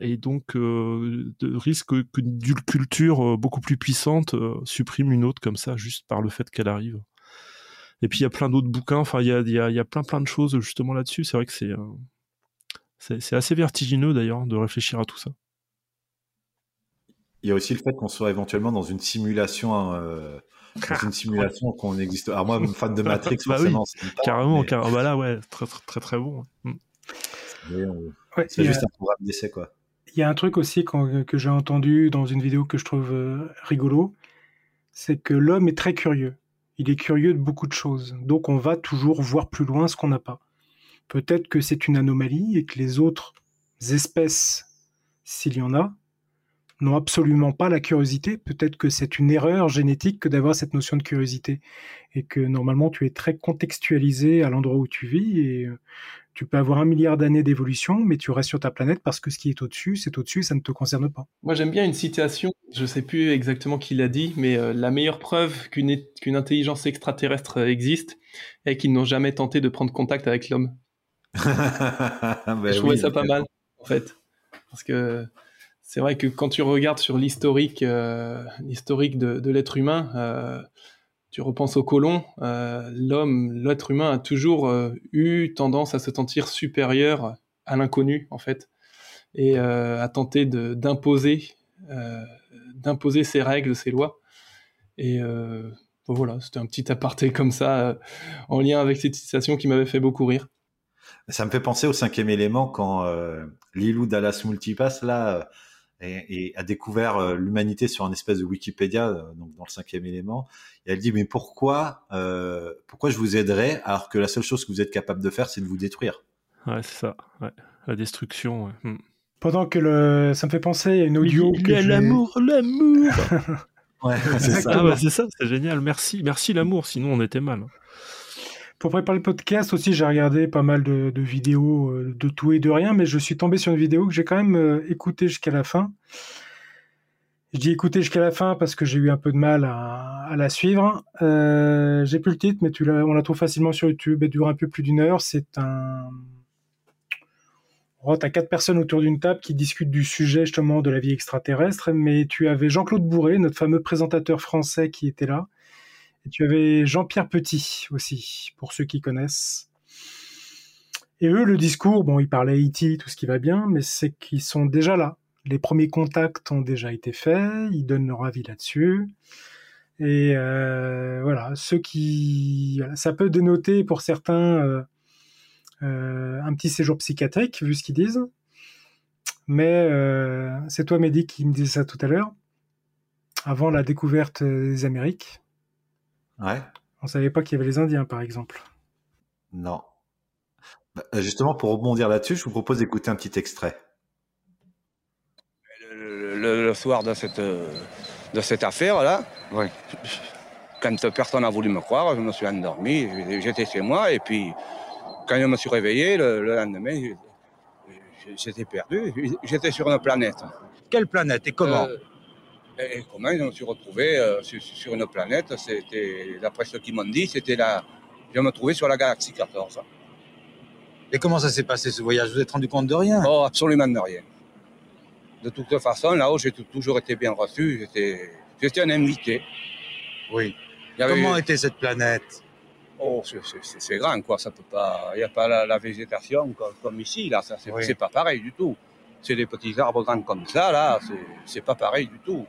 et donc euh, de risque qu'une culture euh, beaucoup plus puissante supprime une autre comme ça juste par le fait qu'elle arrive. Et puis il y a plein d'autres bouquins, enfin il y a, y, a, y a, plein plein de choses justement là-dessus. C'est vrai que c'est c'est assez vertigineux d'ailleurs de réfléchir à tout ça. Il y a aussi le fait qu'on soit éventuellement dans une simulation, euh, dans une simulation qu'on existe. Alors moi, fan de Matrix, bah forcément. Oui, carrément, mais... carrément. Bah là, ouais, très très très, très bon. Mm. On... Ouais, c'est juste a... un programme d'essai, quoi. Il y a un truc aussi quand, que j'ai entendu dans une vidéo que je trouve euh, rigolo, c'est que l'homme est très curieux. Il est curieux de beaucoup de choses. Donc on va toujours voir plus loin ce qu'on n'a pas. Peut-être que c'est une anomalie et que les autres espèces, s'il y en a, n'ont absolument pas la curiosité. Peut-être que c'est une erreur génétique que d'avoir cette notion de curiosité et que normalement tu es très contextualisé à l'endroit où tu vis et tu peux avoir un milliard d'années d'évolution, mais tu restes sur ta planète parce que ce qui est au-dessus, c'est au-dessus et ça ne te concerne pas. Moi, j'aime bien une citation, je ne sais plus exactement qui l'a dit, mais euh, la meilleure preuve qu'une qu intelligence extraterrestre existe est qu'ils n'ont jamais tenté de prendre contact avec l'homme. ben je trouvais oui, ça pas mal, en fait. Parce que c'est vrai que quand tu regardes sur l'historique euh, l'historique de, l'être humain, euh, tu repenses aux colons, euh, l'homme, l'être humain a toujours eu tendance à se sentir supérieur à l'inconnu, en fait, et à tenter d'imposer, d'imposer ses règles, ses lois. Et voilà, c'était un petit aparté comme ça, en lien avec cette citation qui m'avait fait beaucoup rire. Ça me fait penser au cinquième élément quand Lilou Dallas Multipass, là, et, et, a découvert euh, l'humanité sur un espèce de Wikipédia, euh, donc dans le cinquième élément. Et elle dit mais pourquoi, euh, pourquoi je vous aiderais alors que la seule chose que vous êtes capable de faire, c'est de vous détruire? Ouais, c'est ça. Ouais. La destruction. Ouais. Hmm. Pendant que le, ça me fait penser à une audio. Il y a l'amour, l'amour. ouais, c'est ça. Ah bah, c'est ça, c'est génial. Merci, merci l'amour. Sinon on était mal. Pour préparer le podcast aussi, j'ai regardé pas mal de, vidéos euh, de tout et de rien, mais je suis tombé sur une vidéo que j'ai quand même euh, écoutée jusqu'à la fin. Je dis écouter jusqu'à la fin parce que j'ai eu un peu de mal à, la suivre. Euh, j'ai plus le titre, mais on la trouve facilement sur YouTube. Elle dure un peu plus d'une heure. C'est un. Oh, tu as quatre personnes autour d'une table qui discutent du sujet justement de la vie extraterrestre, mais tu avais Jean-Claude Bourré, notre fameux présentateur français qui était là. Tu avais Jean-Pierre Petit aussi, pour ceux qui connaissent. Et eux, le discours, bon, ils parlaient IT, tout ce qui va bien, mais c'est qu'ils sont déjà là. Les premiers contacts ont déjà été faits, ils donnent leur avis là-dessus. Et euh, voilà, ceux qui, ça peut dénoter pour certains euh, euh, un petit séjour psychiatrique, vu ce qu'ils disent. Mais c'est toi, Mehdi, qui me disais ça tout à l'heure, avant la découverte des Amériques. Ouais. On savait pas qu'il y avait les Indiens, par exemple. Non. Bah, justement, pour rebondir là-dessus, je vous propose d'écouter un petit extrait. Le, le, le soir de cette, de de cette affaire-là. Quand personne n'a voulu me croire, je me suis endormi, j'étais chez moi, et puis quand je me suis réveillé le, le lendemain, j'étais perdu, j'étais sur une planète. Quelle planète et comment? Euh, et, comment je me suis retrouvé euh, sur, sur une planète C'était, d'après ce qu'ils m'ont dit, c'était la. Je me trouvais sur la galaxie 14. Et comment ça s'est passé ce voyage? Vous vous êtes rendu compte de rien? Oh, absolument de rien. De toute façon, là-haut, j'ai tou- toujours été bien reçu. J'étais, j'étais un invité. Oui. Avait- Comment était cette planète? Oh, c'est, grand, quoi. Ça peut pas. Il n'y a pas la, la végétation comme, comme ici, là. Ça, c'est, Oui. pas pareil du tout. C'est des petits arbres grands comme ça, là. C'est pas pareil du tout.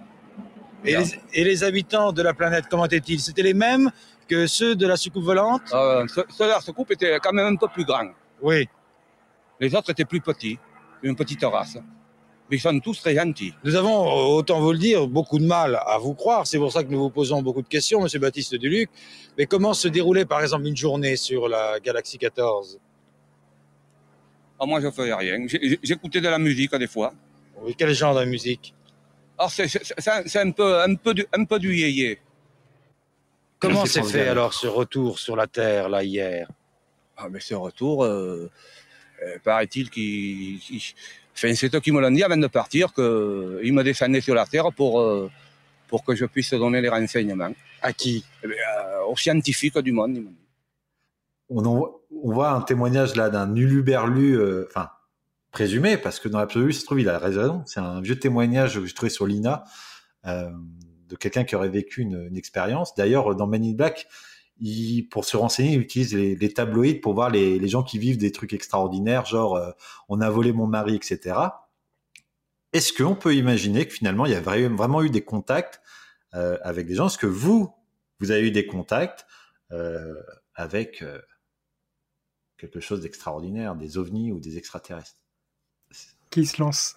Et les, et les habitants de la planète, comment étaient-ils? C'était les mêmes que ceux de la soucoupe volante? Euh, ce, ce, ce couple était quand même un peu plus grand. Oui. Les autres étaient plus petits, une petite race. Mais ils sont tous très gentils. Nous avons, autant vous le dire, beaucoup de mal à vous croire. C'est pour ça que nous vous posons beaucoup de questions, Monsieur Baptiste Duluc. Mais comment se déroulait, par exemple, une journée sur la Galaxie 14 Ah, moi, je faisais rien. J'écoutais de la musique des fois. Oui, quel genre de musique? Alors, c'est- c'est c'est- c'est un peu, un, peu du, un peu du yéyé. Comment C'est s'est fait alors ce retour sur la Terre, là, hier? Ah, mais ce retour, euh, euh, paraît-il qu'il. qu'il- Enfin, c'est eux qui me l'ont dit avant de partir, qu'ils me descendaient sur la Terre pour, euh, pour que je puisse donner les renseignements. À qui? Eh bien, euh, Aux scientifiques du monde, ils m'ont dit. on, en voit- on voit un témoignage là d'un uluberlu, euh, enfin présumé, parce que dans l'absolu, ça se trouve, il a raison. C'est un vieux témoignage que j'ai trouvé sur l'INA euh, de quelqu'un qui aurait vécu une, expérience. D'ailleurs, dans Men in Black, pour se renseigner, il utilise les, les tabloïds pour voir les, gens qui vivent des trucs extraordinaires, genre euh, on a volé mon mari, etc. Est-ce qu'on peut imaginer que finalement, il y a vra- vraiment eu des contacts euh, avec des gens? Est-ce que vous, vous avez eu des contacts avec quelque chose d'extraordinaire, des ovnis ou des extraterrestres? Qui se lance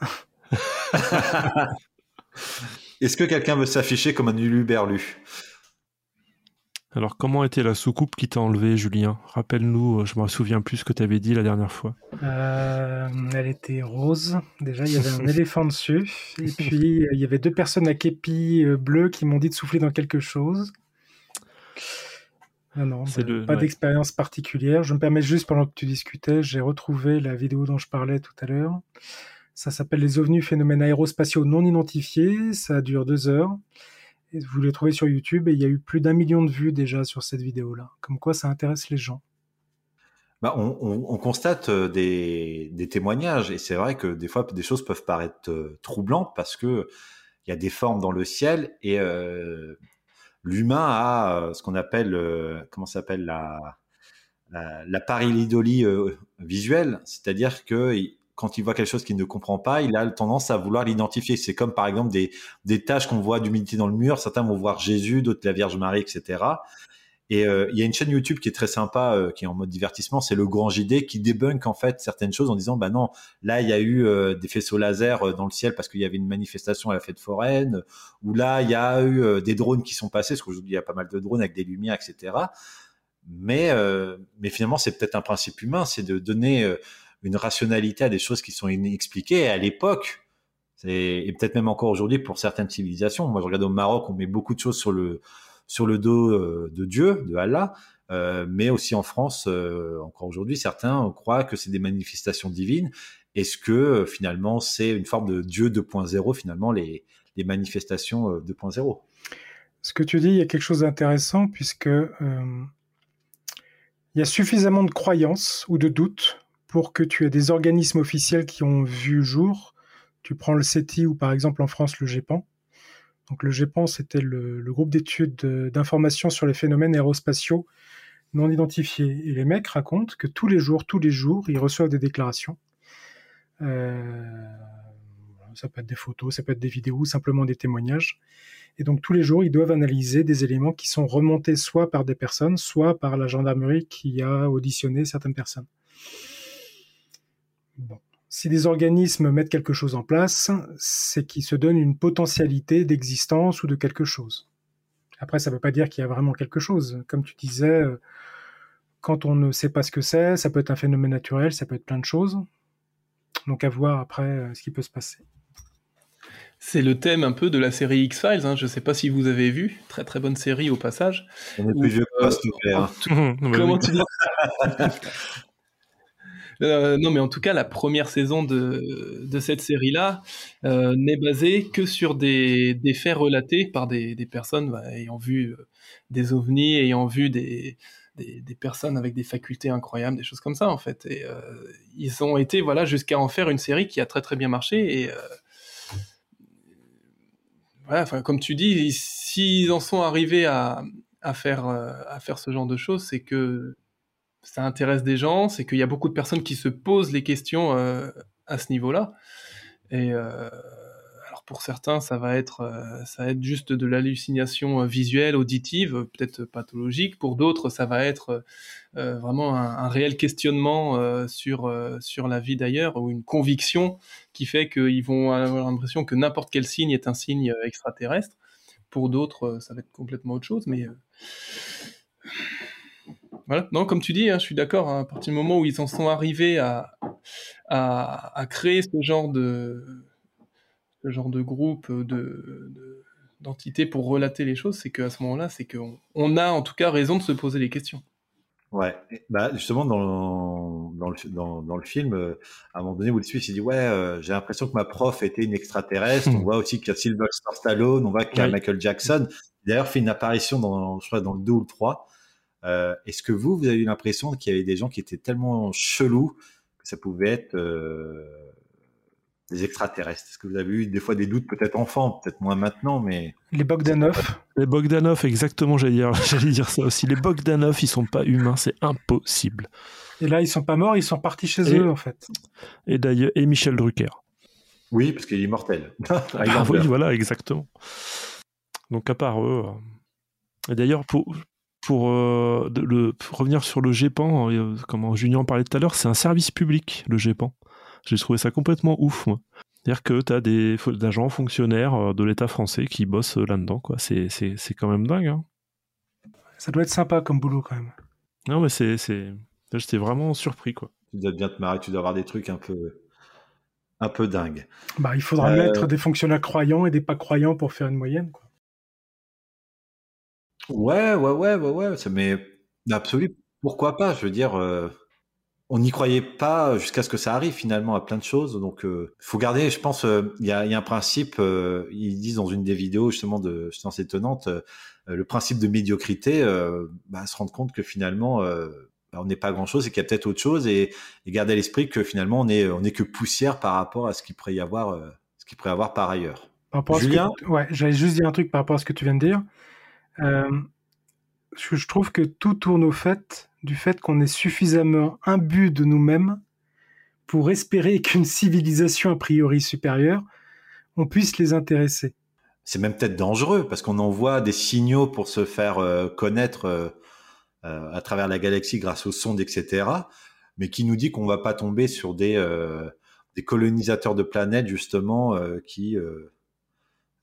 Est-ce que quelqu'un veut s'afficher comme un uluberlu? Alors, comment était la soucoupe qui t'a enlevé, Julien? Rappelle-nous, euh, je me souviens plus ce que tu avais dit la dernière fois. Euh, elle était rose. Déjà, il y avait un éléphant dessus. Et puis, euh, il y avait deux personnes à képi bleu qui m'ont dit de souffler dans quelque chose. Ah non, C'est bah, le- pas ouais. d'expérience particulière. Je me permets juste, pendant que tu discutais, j'ai retrouvé la vidéo dont je parlais tout à l'heure. Ça s'appelle Les ovnis phénomènes aérospatiaux non identifiés. Ça dure deux heures. Et vous les trouvez sur YouTube et il y a eu plus d'un million de vues déjà sur cette vidéo-là. Comme quoi ça intéresse les gens. Bah, on, on- on constate euh, des, des témoignages et c'est vrai que des fois des choses peuvent paraître euh, troublantes parce que il y a des formes dans le ciel et euh, l'humain a euh, ce qu'on appelle euh, comment s'appelle la la, euh, visuelle, c'est-à-dire que quand il voit quelque chose qu'il ne comprend pas, il a tendance à vouloir l'identifier. C'est comme par exemple des, des taches qu'on voit d'humidité dans le mur. Certains vont voir Jésus, d'autres la Vierge Marie, etc. Et euh, il y a une chaîne YouTube qui est très sympa, euh, qui est en mode divertissement, c'est le Grand JD, qui débunk en fait certaines choses en disant, bah non, là il y a eu euh, des faisceaux laser dans le ciel parce qu'il y avait une manifestation à la fête foraine, ou là il y a eu des drones qui sont passés, parce qu'aujourd'hui il y a pas mal de drones avec des lumières, etc. Mais, mais finalement c'est peut-être un principe humain, c'est de donner une rationalité à des choses qui sont inexpliquées. À l'époque, et peut-être même encore aujourd'hui pour certaines civilisations. Moi, je regarde au Maroc, on met beaucoup de choses sur le sur le dos euh, de Dieu, de Allah, euh, mais aussi en France, euh, encore aujourd'hui, certains croient que c'est des manifestations divines. Est-ce que finalement c'est une forme de Dieu 2.0 finalement les les manifestations euh, 2.0 Ce que tu dis, il y a quelque chose d'intéressant puisque il y a suffisamment de croyances ou de doutes pour que tu aies des organismes officiels qui ont vu jour. Tu prends le CETI ou par exemple en France le GEPAN. Donc le GEPAN, c'était le, groupe d'études de- d'information sur les phénomènes aérospatiaux non identifiés. Et les mecs racontent que tous les jours, tous les jours, ils reçoivent des déclarations. Euh, ça peut être des photos, ça peut être des vidéos, simplement des témoignages. Et donc tous les jours, ils doivent analyser des éléments qui sont remontés soit par des personnes, soit par la gendarmerie qui a auditionné certaines personnes. Bon. Si des organismes mettent quelque chose en place, c'est qu'ils se donnent une potentialité d'existence ou de quelque chose. Après, ça ne veut pas dire qu'il y a vraiment quelque chose. Comme tu disais, euh, quand on ne sait pas ce que c'est, ça peut être un phénomène naturel, ça peut être plein de choses. Donc à voir après euh, ce qui peut se passer. C'est le thème un peu de la série X-Files. Hein. Je ne sais pas si vous avez vu. Très très bonne série au passage. On est plus vieux que hein. Comment tu dis Euh, non, mais en tout cas, la première saison de, cette série-là euh, n'est basée que sur des, faits relatés par des, personnes bah, ayant vu euh, des ovnis, ayant vu des, personnes avec des facultés incroyables, des choses comme ça, en fait. Et ils ont été voilà, jusqu'à en faire une série qui a très très bien marché. Et comme tu dis, s'ils en sont arrivés à faire ce genre de choses, c'est que ça intéresse des gens, c'est qu'il y a beaucoup de personnes qui se posent les questions euh, à ce niveau-là. Et euh, alors pour certains, ça va être, euh, ça va être juste de l'hallucination visuelle, auditive, peut-être pathologique. Pour d'autres, ça va être vraiment un, un réel questionnement sur sur la vie d'ailleurs ou une conviction qui fait qu'ils vont avoir l'impression que n'importe quel signe est un signe extraterrestre. Pour d'autres, ça va être complètement autre chose, mais voilà. Non, comme tu dis, hein, je suis d'accord. hein, à partir du moment où ils en sont arrivés à, à, à créer ce genre de ce genre de groupe de de- d'entités pour relater les choses, c'est qu'à ce moment-là, c'est qu'on on a en tout cas raison de se poser les questions. Ouais, bah justement dans dans le dans, dans le film, euh, à un moment donné, Will Smith il dit ouais, euh, j'ai l'impression que ma prof était une extraterrestre. On voit aussi qu'il y a Sylvester Stallone, on voit qu'il y a Oui. Michael Jackson. D'ailleurs, fait une apparition dans je crois dans le 2 ou le 3. Euh, Est-ce que vous, vous avez eu l'impression qu'il y avait des gens qui étaient tellement chelous que ça pouvait être euh, des extraterrestres? Est-ce que vous avez eu des fois des doutes, peut-être enfant, peut-être moins maintenant, mais Les Bogdanov. Les Bogdanov, exactement, j'allais dire, j'allais dire ça aussi. Les Bogdanov, ils sont pas humains, c'est impossible. Et là, ils sont pas morts, ils sont partis chez Et- eux, en fait. Et d'ailleurs, et Michel Drucker. oui, parce qu'il est immortel. Ah oui, voilà, exactement. Donc à part eux. euh, Et d'ailleurs, pour, pour, euh, de- le, pour revenir sur le GEPAN, euh, comme Julien en parlait tout à l'heure, c'est un service public, le GEPAN. J'ai trouvé ça complètement ouf, moi. C'est-à-dire que tu as des agents fonctionnaires euh, de l'État français qui bossent euh, là-dedans, quoi. C'est, c'est, c'est quand même dingue, hein. Ça doit être sympa comme boulot, quand même. Non, mais c'est, c'est... J'étais vraiment surpris, quoi. Tu dois bien te marrer, tu dois avoir des trucs un peu un peu dingues. Bah, il faudra Euh, mettre des fonctionnaires croyants et des pas croyants pour faire une moyenne. Quoi. Ouais, ouais, ouais, ouais, ouais. ça- Mais absolument, pourquoi pas Je veux dire, euh, on n'y croyait pas jusqu'à ce que ça arrive finalement à plein de choses. Donc, il faut garder. Je pense, euh, il y, a, il y a un principe. euh, ils disent dans une des vidéos justement de, pense étonnante, le principe de médiocrité. bah, se rendre compte que finalement, bah, on n'est pas grand chose et qu'il y a peut-être autre chose et, et garder à l'esprit que finalement, on est, on est que poussière par rapport à ce qu'il pourrait y avoir, ce qu'il pourrait y avoir par ailleurs. Par rapport à ce que- Julien? ouais, j'allais juste dire un truc par rapport à ce que tu viens de dire. Euh, je trouve que tout tourne au fait du fait qu'on est suffisamment imbu de nous-mêmes pour espérer qu'une civilisation a priori supérieure, on puisse les intéresser. c'est même peut-être dangereux parce qu'on envoie des signaux pour se faire euh, connaître euh, à travers la galaxie grâce aux sondes, etc. Mais qui nous dit qu'on va pas tomber sur des colonisateurs de planètes justement qui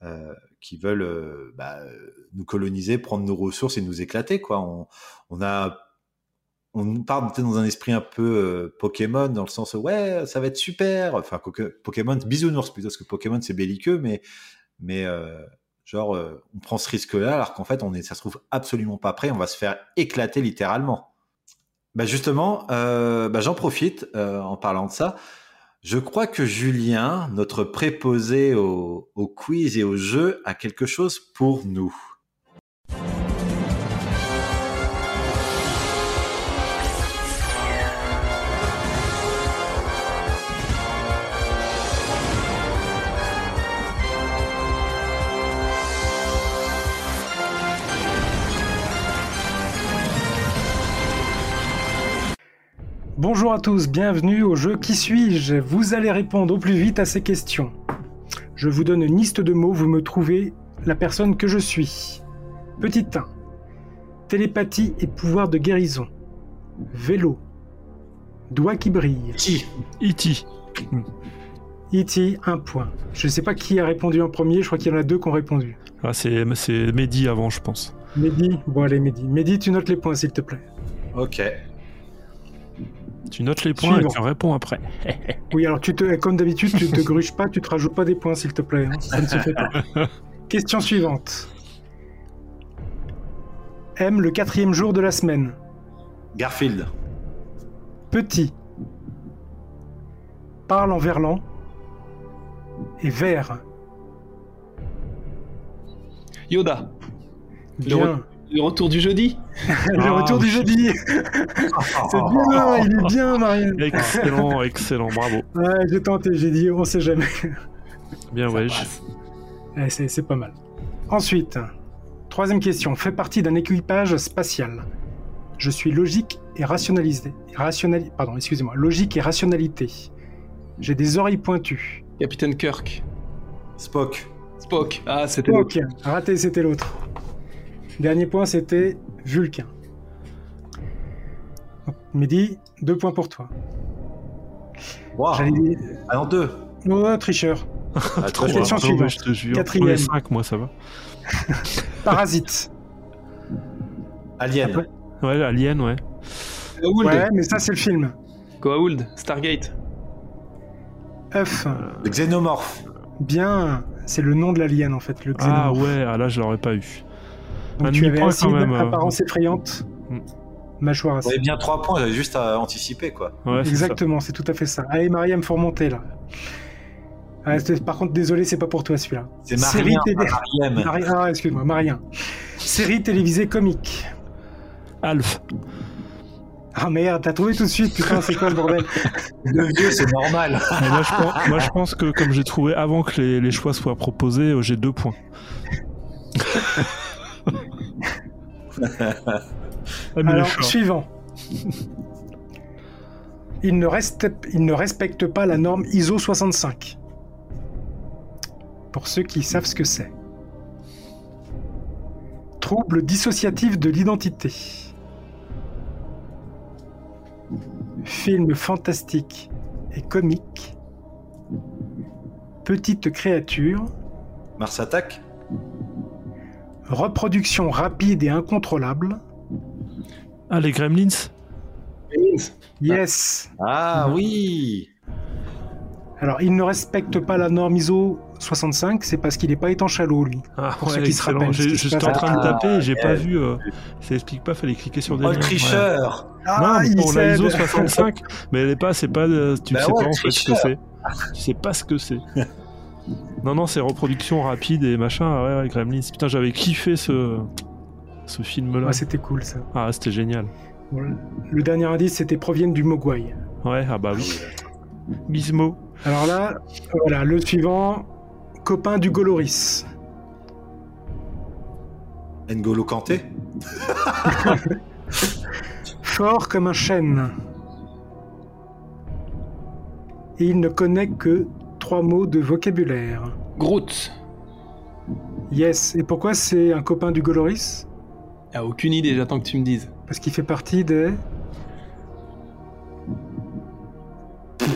euh, qui veulent euh, bah, nous coloniser, prendre nos ressources et nous éclater quoi. On, on a on parle peut-être dans un esprit un peu euh, Pokémon dans le sens ouais ça va être super. Enfin Poké- Pokémon bisounours plutôt parce que Pokémon c'est belliqueux mais mais genre on prend ce risque-là alors qu'en fait on est ça se trouve absolument pas prêt on va se faire éclater littéralement bah justement bah j'en profite en parlant de ça je crois que Julien notre préposé au, quiz et au jeu a quelque chose pour nous Bonjour à tous, bienvenue au jeu Qui suis-je? Vous allez répondre au plus vite à ces questions. Je vous donne une liste de mots, vous me trouvez la personne que je suis. Petit 1. Télépathie et pouvoir de guérison. Vélo. Doigt qui brille. Qui E.T. E.T. un point. Je ne sais pas qui a répondu en premier, je crois qu'il y en a deux qui ont répondu. Ah, c'est, c'est Mehdi avant, je pense. Mehdi, bon allez Mehdi. Mehdi, tu notes les points s'il te plaît. ok Tu notes les points Suivant. et tu réponds après. Oui, alors tu te, comme d'habitude, tu te gruges pas, tu te rajoutes pas des points, s'il te plaît. hein. Ça ne se fait pas. Question suivante. Aime le quatrième jour de la semaine. Garfield. Petit. Parle en verlan. Et vert. Yoda. Le, Bien. Le retour du jeudi. le Ah, retour du jeudi. C'est bien, il est bien, Marianne. Excellent, excellent, bravo. Ouais, j'ai tenté, j'ai dit, on sait jamais. Bien, ouais. Ouais, c'est c'est pas mal. Ensuite, troisième question. Fait partie d'un équipage spatial. Je suis logique et rationalisé. Rationnali... Pardon, excusez-moi. Logique et rationalité. J'ai des oreilles pointues. Capitaine Kirk. Spock. Spock. Ah, c'était l'autre. Spock. Raté, c'était l'autre. Dernier point, c'était Vulcain. Mehdi, deux points pour toi. Wow. Ah non, deux. Tricheur. Ah, trop Question suivante. je te jure. Quatrième. Les 5, moi, ça va. Parasite. Alien. Ouais, Alien, ouais. Goa'uld. Ouais, mais ça, c'est le film. Goa'uld. Stargate. œuf. Le xénomorphe. Bien, c'est le nom de l'alien en fait, le Ah ouais, ah là, je l'aurais pas eu. Donc un tu avais acide, même. euh. apparence effrayante, Mm. mâchoire Vous acide. avez bien trois points, j'avais juste à anticiper quoi. Ouais. Exactement, c'est tout à fait ça. Allez, Mariam, faut remonter là. Ah, c'est- par contre, désolé, c'est pas pour toi celui-là. C'est Série Marien, Mariem. Mari- Ah, excuse-moi, Marien. Série télévisée comique. Alf. Ah merde, t'as trouvé tout de suite, putain, c'est quoi le bordel Le vieux, c'est normal. Mais moi, je pense, moi, je pense que comme j'ai trouvé avant que les, les choix soient proposés, euh, j'ai deux points. Ah, Alors, suivant. Il ne, reste, il ne respecte pas la norme ISO 65. Pour ceux qui savent ce que c'est. Trouble dissociatif de l'identité. Film fantastique et comique. Petite créature. Mars attaque. Reproduction rapide et incontrôlable. Ah, les Gremlins? Yes. Ah oui. Alors, il ne respecte pas la norme ISO 65, c'est parce qu'il n'est pas étanche à l'eau, lui. Ah Pour ceux ouais, qui se rappellent se J'étais en train de taper et j'ai Ah, pas ouais. vu. euh, Ça explique pas, fallait cliquer sur des Oh le tricheur. Non, Ah, il pour la. ISO 65, mais elle est pas, c'est pas, euh, tu Bah sais ouais, pas en fait ce que c'est. Tu sais pas ce que c'est. non, non, c'est reproduction rapide et machin. ah Ouais, ouais, Gremlins. Putain, j'avais kiffé ce, ce film-là. Ouais, c'était cool, ça. ah, c'était génial. Bon, le dernier indice, c'était proviennent du Mogwai. Ouais, ah bah oui. Gizmo. Alors là, voilà, le suivant, copain du Goloris. N'Golo Kanté? Fort comme un chêne. Et il ne connaît que trois mots de vocabulaire. Groot. Yes. Et pourquoi c'est un copain du Goloris? Ah, aucune idée, j'attends que tu me dises. Parce qu'il fait partie des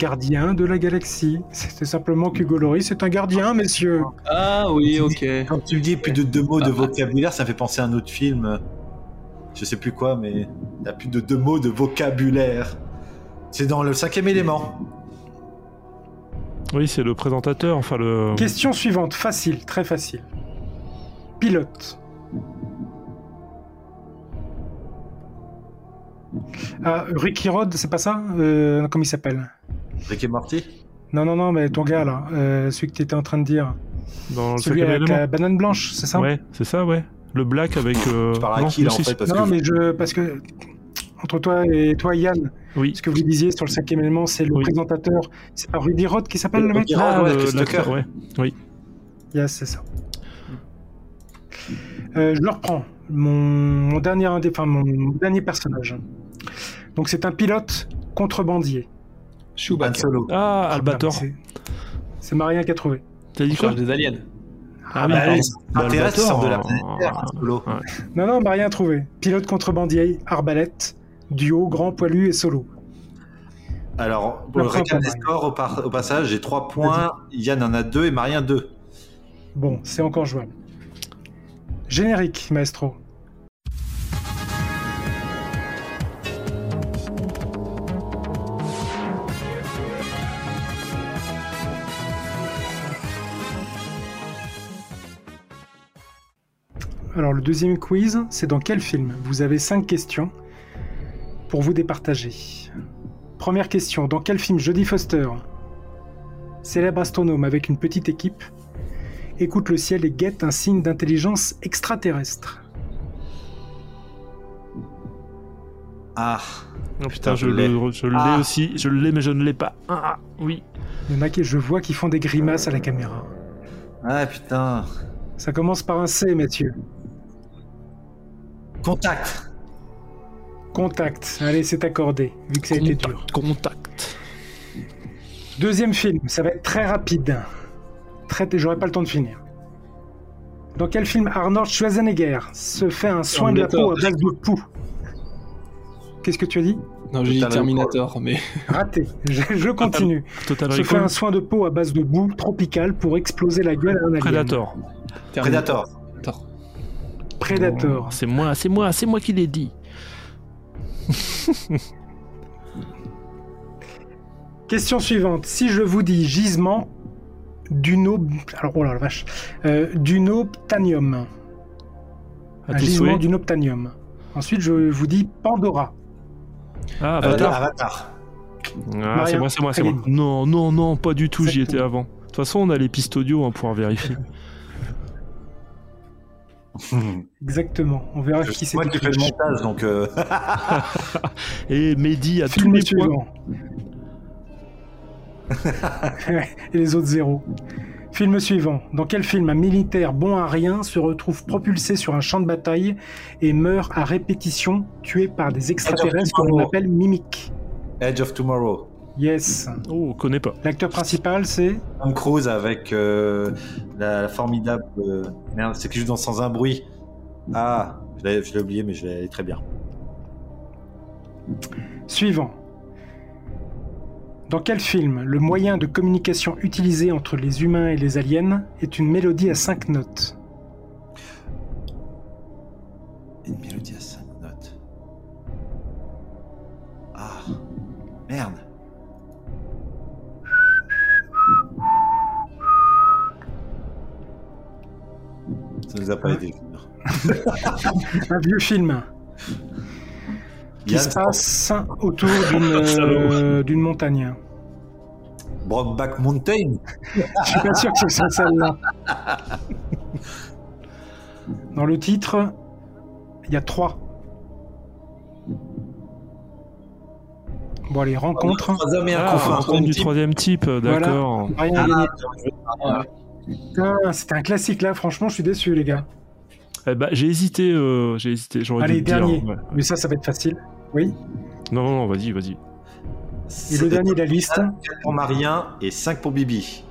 gardiens de la galaxie. C'était simplement qu'Hugo Loris est un gardien, messieurs. Ah oui, ok. Quand tu me dis plus de deux mots de vocabulaire, ça fait penser à un autre film. Je sais plus quoi, mais il y a plus de deux mots de vocabulaire. C'est dans le cinquième élément. Oui, c'est le présentateur, enfin le. Question suivante, facile, très facile. Pilote. Ah, Ricky Rod, c'est pas ça? Euh, Comment il s'appelle? Rick et Morty? Non, non, non, mais ton gars là, euh, celui que tu étais en train de dire. Dans le Celui avec la banane blanche, c'est ça? Ouais, c'est ça, ouais. Le black avec. euh, Tu parles à non, qui, le là, en six- fait, parce non, que- mais je. Parce que. Entre toi et toi, Yann, Oui. ce que vous disiez sur le cinquième élément, c'est le Oui. présentateur. C'est pas Rudy Roth qui s'appelle le mec? Rudy Roth, Ah, ouais, Tucker. ouais. Oui. Yes, c'est ça. Euh, je le reprends. Mon, mon dernier enfin, mon dernier personnage. Donc c'est un pilote contrebandier. Chewbacca. Solo. Ah, Albator. C'est- Marien qui a trouvé. T'as dit quoi? des aliens. Ah Bah, Albator, sortent de la planète Terre, Han Solo. ouais. Non, non, Marien a trouvé. Pilote contrebandier, arbalète, duo, grand poilu et solo. Alors, pour le récap des scores au, passage, j'ai 3 points, Yann en a 2 et Marien 2. Bon, c'est encore jouable. Générique, maestro. Alors le deuxième quiz, c'est dans quel film? Vous avez cinq questions pour vous départager. Première question dans quel film Jodie Foster, célèbre astronome avec une petite équipe, écoute le ciel et guette un signe d'intelligence extraterrestre? Ah. Oh putain, je l'ai je l'ai Ah. aussi. Je l'ai, mais je ne l'ai pas. Ah, oui. Il y en a qui, je vois, qui font des grimaces à la caméra. Ah putain. Ça commence par un C, Mathieu. Contact. Contact. Allez, c'est accordé, vu que ça a été dur. Contact. Deuxième film, ça va être très rapide. Très, j'aurai pas le temps de finir. Dans quel film Arnold Schwarzenegger se fait un soin de la peau à base de poux Qu'est-ce que tu as dit? Non, j'ai dit Total Terminator, mais. Raté. Je, je continue. Total se Recall. fait un soin de peau à base de boue tropicale pour exploser la gueule à un alien. Predator. Predator. Predator. Oh, C'est moi, c'est moi, c'est moi qui l'ai dit. Question suivante. Si je vous dis gisement d'uno... Alors, oh là la vache. Euh, Un gisement. Ensuite, je vous dis Pandora. Ah, Euh, Avatar. Avatar. Ah, Maria, c'est moi, c'est moi, c'est moi. Aline. Non, non, non, pas du tout, j'y étais avant. De toute façon, on a les pistes audio hein, pour en vérifier. Exactement. On verra qui c'est Moi qui fais le montage, donc. euh, Et Mehdi a tous Film les suivant. Et les autres zéro. Film suivant. Dans quel film un militaire bon à rien se retrouve propulsé sur un champ de bataille et meurt à répétition, tué par des extraterrestres Tomorrow. appelle mimiques? Edge of Tomorrow. Yes. Oh, on connaît pas. L'acteur principal, c'est Tom Cruise avec euh, la formidable. euh, Merde, c'est qui joue dans Sans un bruit. Ah, je l'ai oublié, mais je l'ai très bien. Suivant. Dans quel film le moyen de communication utilisé entre les humains et les aliens est une mélodie à cinq notes? Une mélodie à a pas aidé. Un vieux film qui Yann, se passe autour d'une euh, d'une montagne. Brokeback Mountain. Je suis pas sûr que ce soit celle-là. Dans le titre, il y a trois. Bon allez, rencontre. Ah, rencontre du troisième type, Voilà. d'accord. Gagné. Ah, Putain, C'était un classique là, franchement, je suis déçu les gars. Eh ben, j'ai hésité, euh, j'ai hésité, j'aurais dû Allez, le dire, dernier. ouais. Mais ça, ça va être facile. Oui. Non, non, non, vas-y, vas-y. Et le dernier de la liste, 4 pour Marien et 5 pour Bibi.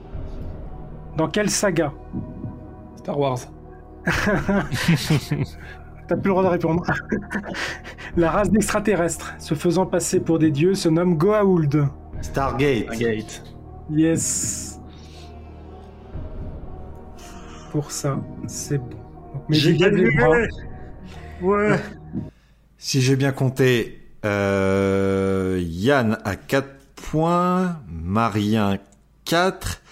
dans quelle saga? Star Wars. T'as plus le droit de répondre. La race d'extraterrestres se faisant passer pour des dieux se nomme Goa'uld. Stargate. Gate. Yes. Pour ça, c'est bon. J'ai gagné. Ouais. Si j'ai bien compté, euh, Yann a 4 points, Marien 4.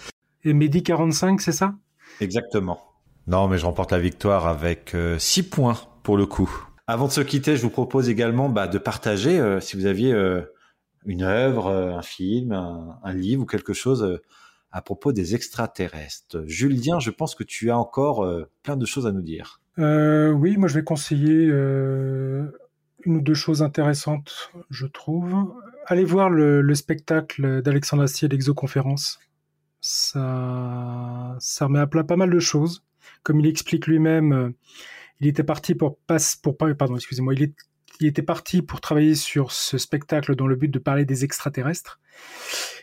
Et Mehdi 45, c'est ça? Exactement. Non, mais je remporte la victoire avec 6 points pour le coup. Avant de se quitter, je vous propose également bah, de partager euh, si vous aviez euh, une œuvre, euh, un film, un, un livre ou quelque chose euh, à propos des extraterrestres. Julien, je pense que tu as encore euh, plein de choses à nous dire. Euh, Oui, moi je vais conseiller euh, une ou deux choses intéressantes, je trouve. Allez voir le, le spectacle d'Alexandre Astier, l'exoconférence. Ça, ça remet à plat pas mal de choses. Comme il explique lui-même, il était parti pour passe pour pardon excusez-moi il, est- il était parti pour travailler sur ce spectacle dans le but de parler des extraterrestres.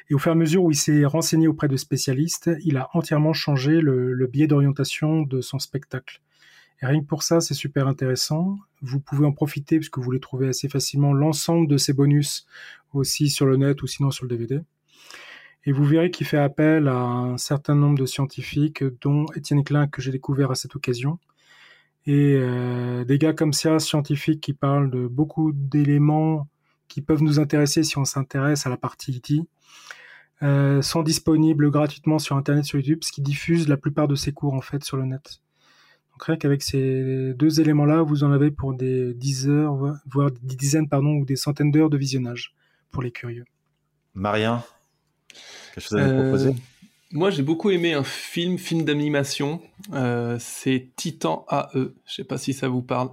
Et au fur et à mesure où il s'est renseigné auprès de spécialistes il a entièrement changé le, biais d'orientation de son spectacle. Et rien que pour ça c'est super intéressant. Vous pouvez en profiter parce que vous les trouvez assez facilement l'ensemble de ces bonus aussi sur le net ou sinon sur le DVD et vous verrez qu'il fait appel à un certain nombre de scientifiques, dont Étienne Klein, que j'ai découvert à cette occasion. Et euh, des gars comme ça, scientifiques, qui parlent de beaucoup d'éléments qui peuvent nous intéresser si on s'intéresse à la partie IT, euh, sont disponibles gratuitement sur Internet, sur YouTube, ce qui diffuse la plupart de ces cours en fait sur le net. Donc rien qu'avec ces deux éléments-là, vous en avez pour des heures, voire des dizaines, pardon, ou des centaines d'heures de visionnage pour les curieux. Marien, quelque chose à nous proposer? Moi, j'ai beaucoup aimé un film, film d'animation. c'est Titan AE. Je sais pas si ça vous parle.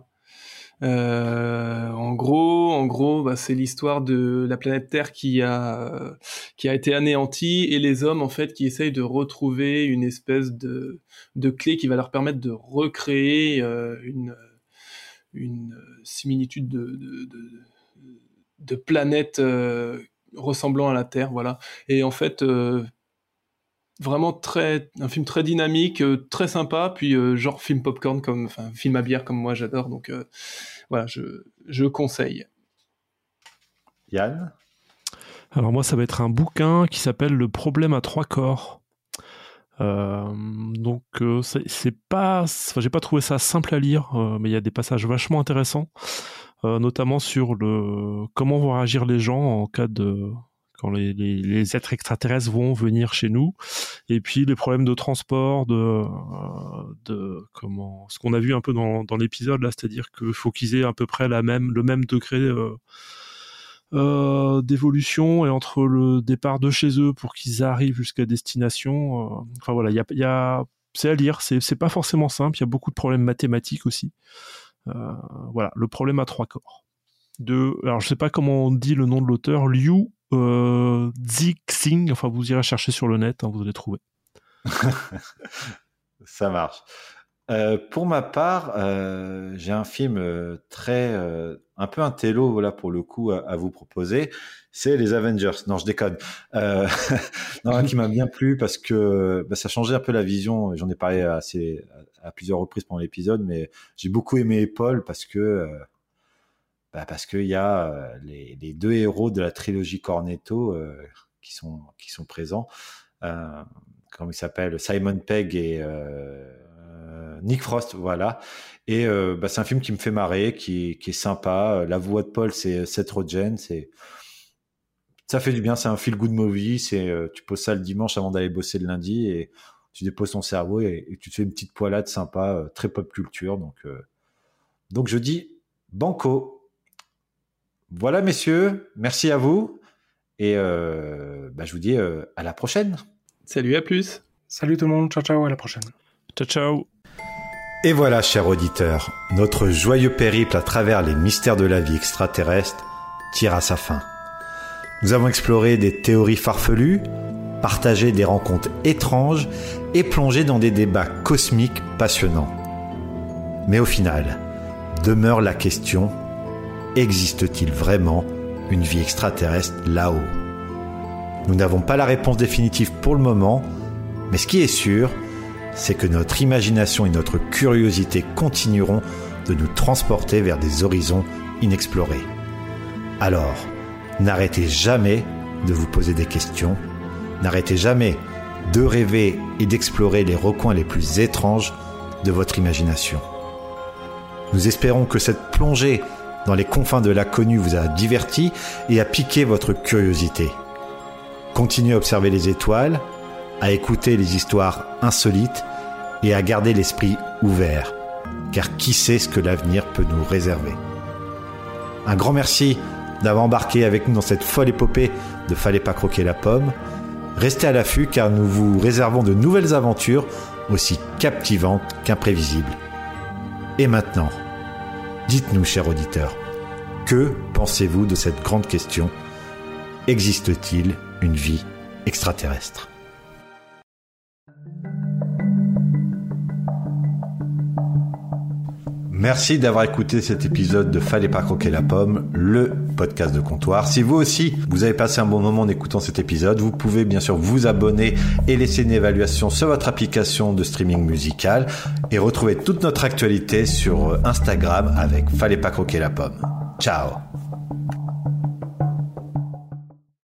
Euh, en gros, en gros, bah, c'est l'histoire de la planète Terre qui a qui a été anéantie et les hommes en fait qui essayent de retrouver une espèce de de clé qui va leur permettre de recréer euh, une une similitude de de, de, planètes euh, ressemblant à la Terre, voilà. Et en fait, euh, vraiment très un film très dynamique euh, très sympa puis euh, genre film popcorn comme enfin film à bière comme moi j'adore donc euh, voilà je, je conseille. Yann? Alors moi ça va être un bouquin qui s'appelle le problème à trois corps. Donc c'est pas enfin, j'ai pas trouvé ça simple à lire mais il y a des passages vachement intéressants notamment sur le comment vont réagir les gens en cas de quand les, les, êtres extraterrestres vont venir chez nous, et puis les problèmes de transport, de, euh, de comment, ce qu'on a vu un peu dans, dans l'épisode là, c'est-à-dire qu'il faut qu'ils aient à peu près la même, le même degré euh, euh, d'évolution et entre le départ de chez eux pour qu'ils arrivent jusqu'à destination. Enfin voilà, il y a, y a c'est à lire, c'est, pas forcément simple, il y a beaucoup de problèmes mathématiques aussi. Voilà, le problème à trois corps. De, alors je sais pas comment on dit le nom de l'auteur, Liu euh, Xing, enfin vous irez chercher sur le net, hein, vous allez trouver. Ça marche. Euh, pour ma part, euh, j'ai un film euh, très euh, un peu un télo voilà pour le coup à, vous proposer. C'est les Avengers. Non, je déconne. Euh, non, qui m'a bien plu parce que bah, ça changeait un peu la vision. J'en ai parlé à, à plusieurs reprises pendant l'épisode, mais j'ai beaucoup aimé Paul parce que bah parce qu'il y a les, deux héros de la trilogie Cornetto qui, sont, présents. Comment ils s'appellent Simon Pegg et Nick Frost, voilà. Et bah, c'est un film qui me fait marrer, qui, est sympa. La voix de Paul, c'est Seth Rogen. C'est ça fait du bien. C'est un feel good movie. C'est tu poses ça le dimanche avant d'aller bosser le lundi et tu déposes ton cerveau et, et, tu te fais une petite poilade sympa, très pop culture. Donc donc je dis banco. Voilà, messieurs, merci à vous. Et euh, bah, je vous dis euh, à la prochaine. Salut, à plus. Salut tout le monde, ciao ciao, à la prochaine. Ciao ciao. Et voilà, chers auditeurs, notre joyeux périple à travers les mystères de la vie extraterrestre tire à sa fin. Nous avons exploré des théories farfelues, partagé des rencontres étranges et plongé dans des débats cosmiques passionnants. Mais au final, demeure la question existe-t-il vraiment une vie extraterrestre là-haut? Nous n'avons pas la réponse définitive pour le moment, mais ce qui est sûr, c'est que notre imagination et notre curiosité continueront de nous transporter vers des horizons inexplorés. Alors, n'arrêtez jamais de vous poser des questions, n'arrêtez jamais de rêver et d'explorer les recoins les plus étranges de votre imagination. Nous espérons que cette plongée dans les confins de l'inconnu vous a diverti et a piqué votre curiosité. Continuez à observer les étoiles, à écouter les histoires insolites et à garder l'esprit ouvert, car qui sait ce que l'avenir peut nous réserver. Un grand merci d'avoir embarqué avec nous dans cette folle épopée de Fallait pas croquer la pomme. Restez à l'affût car nous vous réservons de nouvelles aventures aussi captivantes qu'imprévisibles. Et maintenant, Dites-nous, cher auditeur, que pensez-vous de cette grande question? Existe-t-il une vie extraterrestre? Merci d'avoir écouté cet épisode de Fallait pas croquer la pomme, le podcast de comptoir. Si vous aussi, vous avez passé un bon moment en écoutant cet épisode, vous pouvez bien sûr vous abonner et laisser une évaluation sur votre application de streaming musical et retrouver toute notre actualité sur Instagram avec Fallait pas croquer la pomme. Ciao